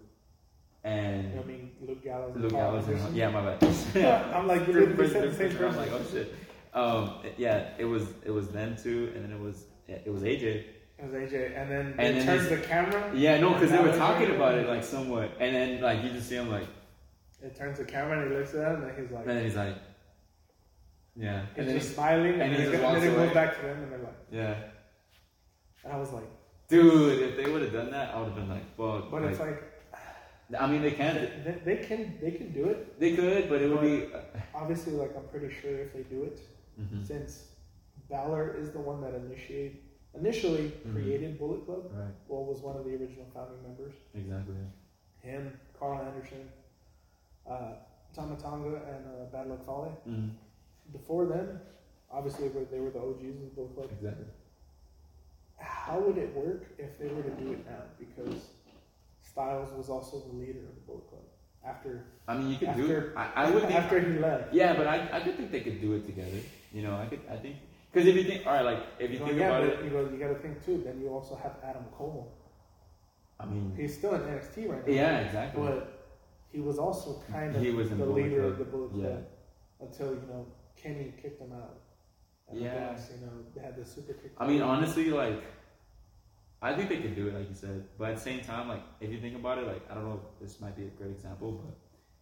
and I mean, Luke Gallows. Luke Gallows and yeah, my bad. I'm like, they said person, the same person. I'm like, oh shit. Um, yeah, it was it was them two, and then it was it was AJ. It was AJ, and then And then they- the camera. Yeah, no, because they were talking about it like somewhat, and then like you just see him like, It turns the camera and he looks at him and he's like, and then he's like, yeah, he's and then just smiling, and, and he then, just it- walks then it goes back to them, and they're like, yeah, and I was like, dude, if they would have done that, I would have been like, fuck. but like, it's like I mean, they can, they, they can they can do it. they could, but it would be. Obviously, like I'm pretty sure if they do it, Mhm. since Balor is the one that initiate initially Mhm. created Bullet Club, Right. well, was one of the original founding members. Exactly. Him, Karl Anderson, uh, Tama Tonga, and uh, Bad Luck Fale. Mm, Before them, obviously they were the OGs of the Bullet Club. exactly. How would it work if they were to do it now? Because Styles was also the leader of the Bullet Club after I mean, you could do it. I, I would think. after he left. yeah, but I, I could think they could do it together. You know, I could. I think because if you think, all right, like if you Well, think yeah, about but it, you go, you got to think too. Then you also have Adam Cole. I mean, He's still in NXT right now. yeah, exactly. But he was also kind of He was the leader Club, of the Bullet Club yeah. until you know Kenny kicked him out. And Yeah. Guess, you know they had the super kick. I mean, honestly, like, I think they could do it, like you said. But at the same time, like, if you think about it, like, I don't know if this might be a great example, but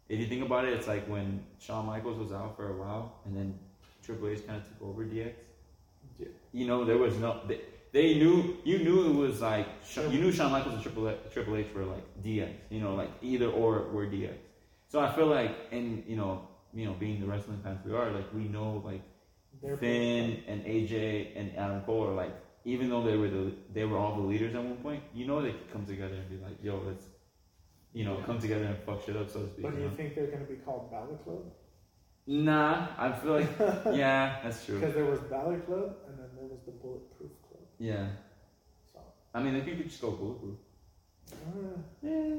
if you think about it, it's like when Shawn Michaels was out for a while, and then Triple H kind of took over DX. Yeah. You know, there was no. They, they knew you knew it was like you knew Shawn Michaels and Triple H, Triple H were like DX. You know, like either or were DX. So I feel like, in you know, you know, being the wrestling fans we are, like we know like They're Finn and AJ and Adam Cole are like, even though they were the they were all the leaders at one point, you know they could come together and be like, yo, let's, you know, come together and fuck shit up, so to speak. But do you know? think they're going to be called Balor Club? Nah, I feel like, yeah, that's true. Because there was Balor Club and then there was the Bulletproof Club. Yeah, So I mean, if you could just go bulletproof. uh, Yeah.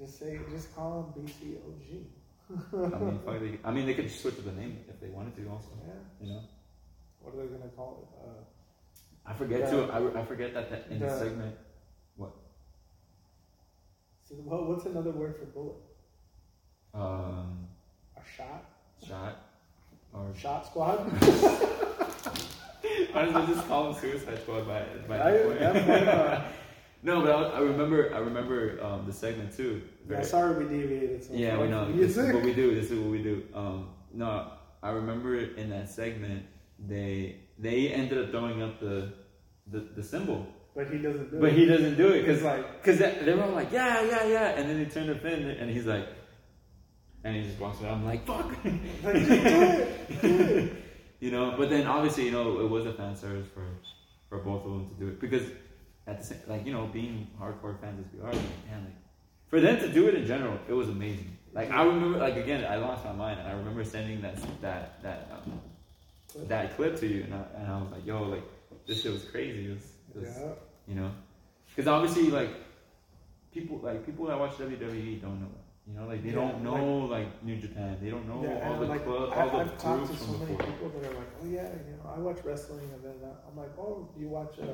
just say, just call them BCOG. I mean, fuck, they, I mean, they could switch to the name if they wanted to, also. Yeah. You know, What are they going to call it? Uh, I forget Yeah. too. I, I forget that, that in the The- segment. so what, what's another word for bullet? Um, A shot? shot or Shot squad? Why don't they just call them Suicide Squad by by I- that point? yeah, why not? no, but I, I remember I remember um, the segment too. yeah, sorry we deviated. So yeah, we know. This is what we do. This is what we do. Um, no, I remember in that segment they they ended up throwing up the the, the symbol, But he doesn't do but it. But he doesn't do it because like, because they were all like yeah yeah yeah, and then they turned to Finn and he's like, and he just walks around I'm like fuck. like, do it. Do it. you know. But then obviously, you know, it was a fan service for for both of them to do it because at the same, like you know, being hardcore fans as we are, like, man, like for them to do it in general, it was amazing. Like I remember, like again, I lost my mind. And I remember sending that that that um, that clip to you, and I, and I was like, yo, like this shit was crazy. It was, it was Yeah. you know, because obviously, like people like people that watch WWE don't know. You know, like they Yeah, don't know like, New Japan. They don't know Yeah, all the like, club, I, all the I've talked to so many before. people that are like, oh yeah, you know, I watch wrestling, and then uh, I'm like, oh, do you watch? Uh,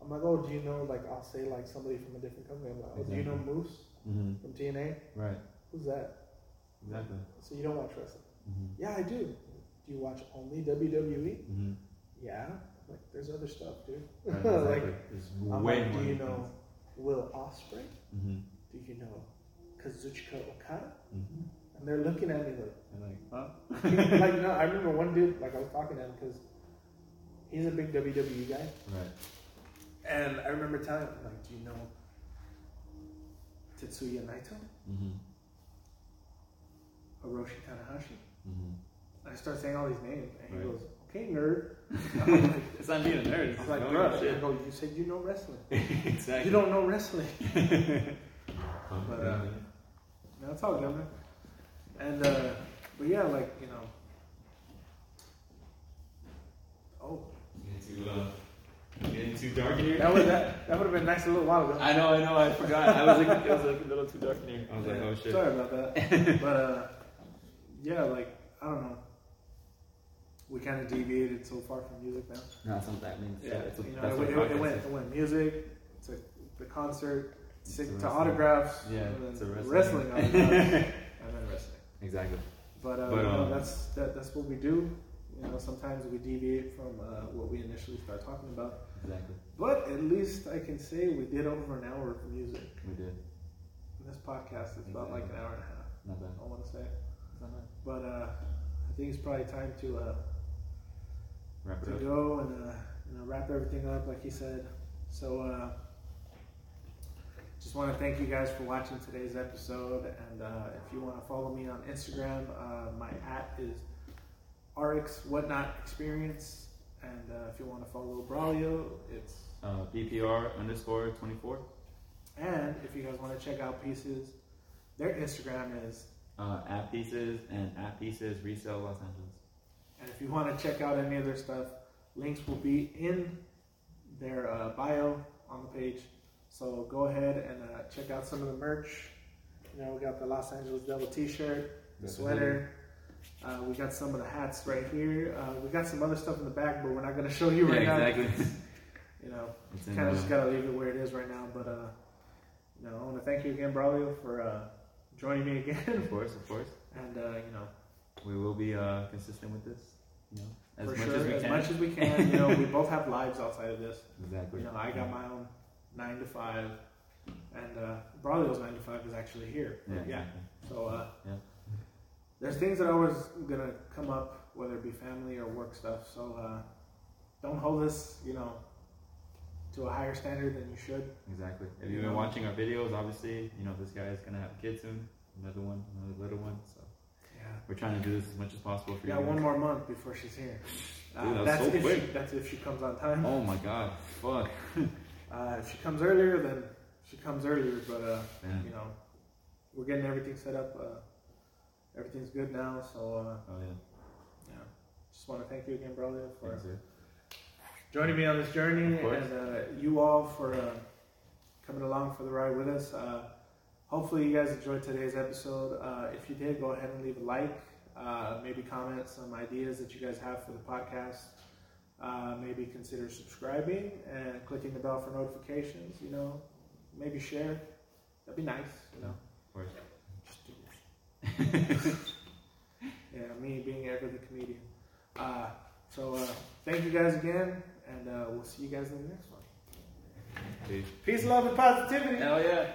I'm like, oh, do you know? Like, I'll say like somebody from a different company. I'm like, oh, do you know Moose hmm from TNA? Right. Who's that? Exactly. So you don't watch wrestling? hmm Yeah, I do. Do you watch only WWE? hmm Yeah. I'm like, there's other stuff, dude. Right, like, exactly. There's I'm way like, do you know Will Ospreay? hmm Do you know Kazuchika Okada? hmm And they're looking at me like. And like, huh? like no, I remember one dude like I was talking to him because he's a big WWE guy, Right. And I remember telling him like, "Do you know Tetsuya Naito?" hmm Hiroshi Tanahashi. hmm I start saying all these names, and he goes, "Okay, nerd." Like, It's not being a nerd. It's I'm like, bro, I go, you said you know wrestling. exactly. You don't know wrestling. But, uh, No, it's all good, man. And uh, but yeah, like you know. Oh, Getting too, getting too dark in here. that would that, that would have been nice a little while ago. I know, I know, I forgot. I was like, it was like a little too dark in here. I was like, oh shit. Sorry about that. but uh, yeah, like I don't know. We kind of deviated so far from music now. No, that's what that means. Yeah, that's what, you know, that's it, what it, it went is. it went music to the concert To to, to autographs, Yeah, and to then wrestling. wrestling autographs, and then wrestling. Exactly. But, uh, But, you know, um, that's that, that's what we do. You know, sometimes we deviate from uh, what we initially start talking about. Exactly. But at least I can say we did over an hour of music. We did. This podcast is about like an hour and a half. Not bad. I want to say, not bad. but uh, I think it's probably time to uh, Wrap to it up. go and uh, you know wrap everything up like he said. So uh, just want to thank you guys for watching today's episode. And uh, if you want to follow me on Instagram, uh, my at is RX Whatnot Experience. And uh, if you want to follow Braulio, it's Uh, BPR underscore 24. and if you guys want to check out Pieces, their Instagram is. Uh, at pieces and at pieces resale Los Angeles. And if you want to check out any of their stuff, links will be in their uh, bio on the page. So go ahead and uh, check out some of the merch. You know, we got the Los Angeles Devil T-shirt, the Got the sweater. Uh, we got some of the hats right here. Uh, we got some other stuff in the back, but we're not going to show you right yeah, now. exactly. You know, kind of just got to leave it where it is right now. But uh, you know, I want to thank you again, Braulio, for uh, joining me again. of course, of course. and uh, you know, We will be uh, consistent with this. You know, as for much sure, as we as can. much as we can. You know, we both have lives outside of this. exactly. You know, I got my own nine to five, and uh, Braulio's nine to five is actually here. Yeah. yeah. exactly. So uh, Yeah. There's things that are always gonna come up, whether it be family or work stuff. So uh, don't hold us, you know, to a higher standard than you should. Exactly. If you've been watching our videos, obviously, you know this guy is gonna have a kid soon. Another one, another little one. So Yeah. we're trying to do this as much as possible for We you. got one more month before she's here. Uh, Dude, was that's so if she, quick. that's if she comes on time. Oh my god. Fuck. Uh, if she comes earlier, then she comes earlier. But uh, you know, we're getting everything set up. Everything's good now. So uh, Oh yeah. yeah, just want to thank you again, brother, for Thanks, joining me on this journey, and uh, you all for uh, coming along for the ride with us. Uh, hopefully, you guys enjoyed today's episode. Uh, if you did, go ahead and leave a like. Uh, maybe comment some ideas that you guys have for the podcast. Uh, maybe consider subscribing and clicking the bell for notifications. You know, maybe share. That'd be nice. You know, Of course. just do yeah, me being ever the comedian. Uh, so uh, thank you guys again, and uh, we'll see you guys in the next one. Peace. Peace, love, and positivity. Hell yeah.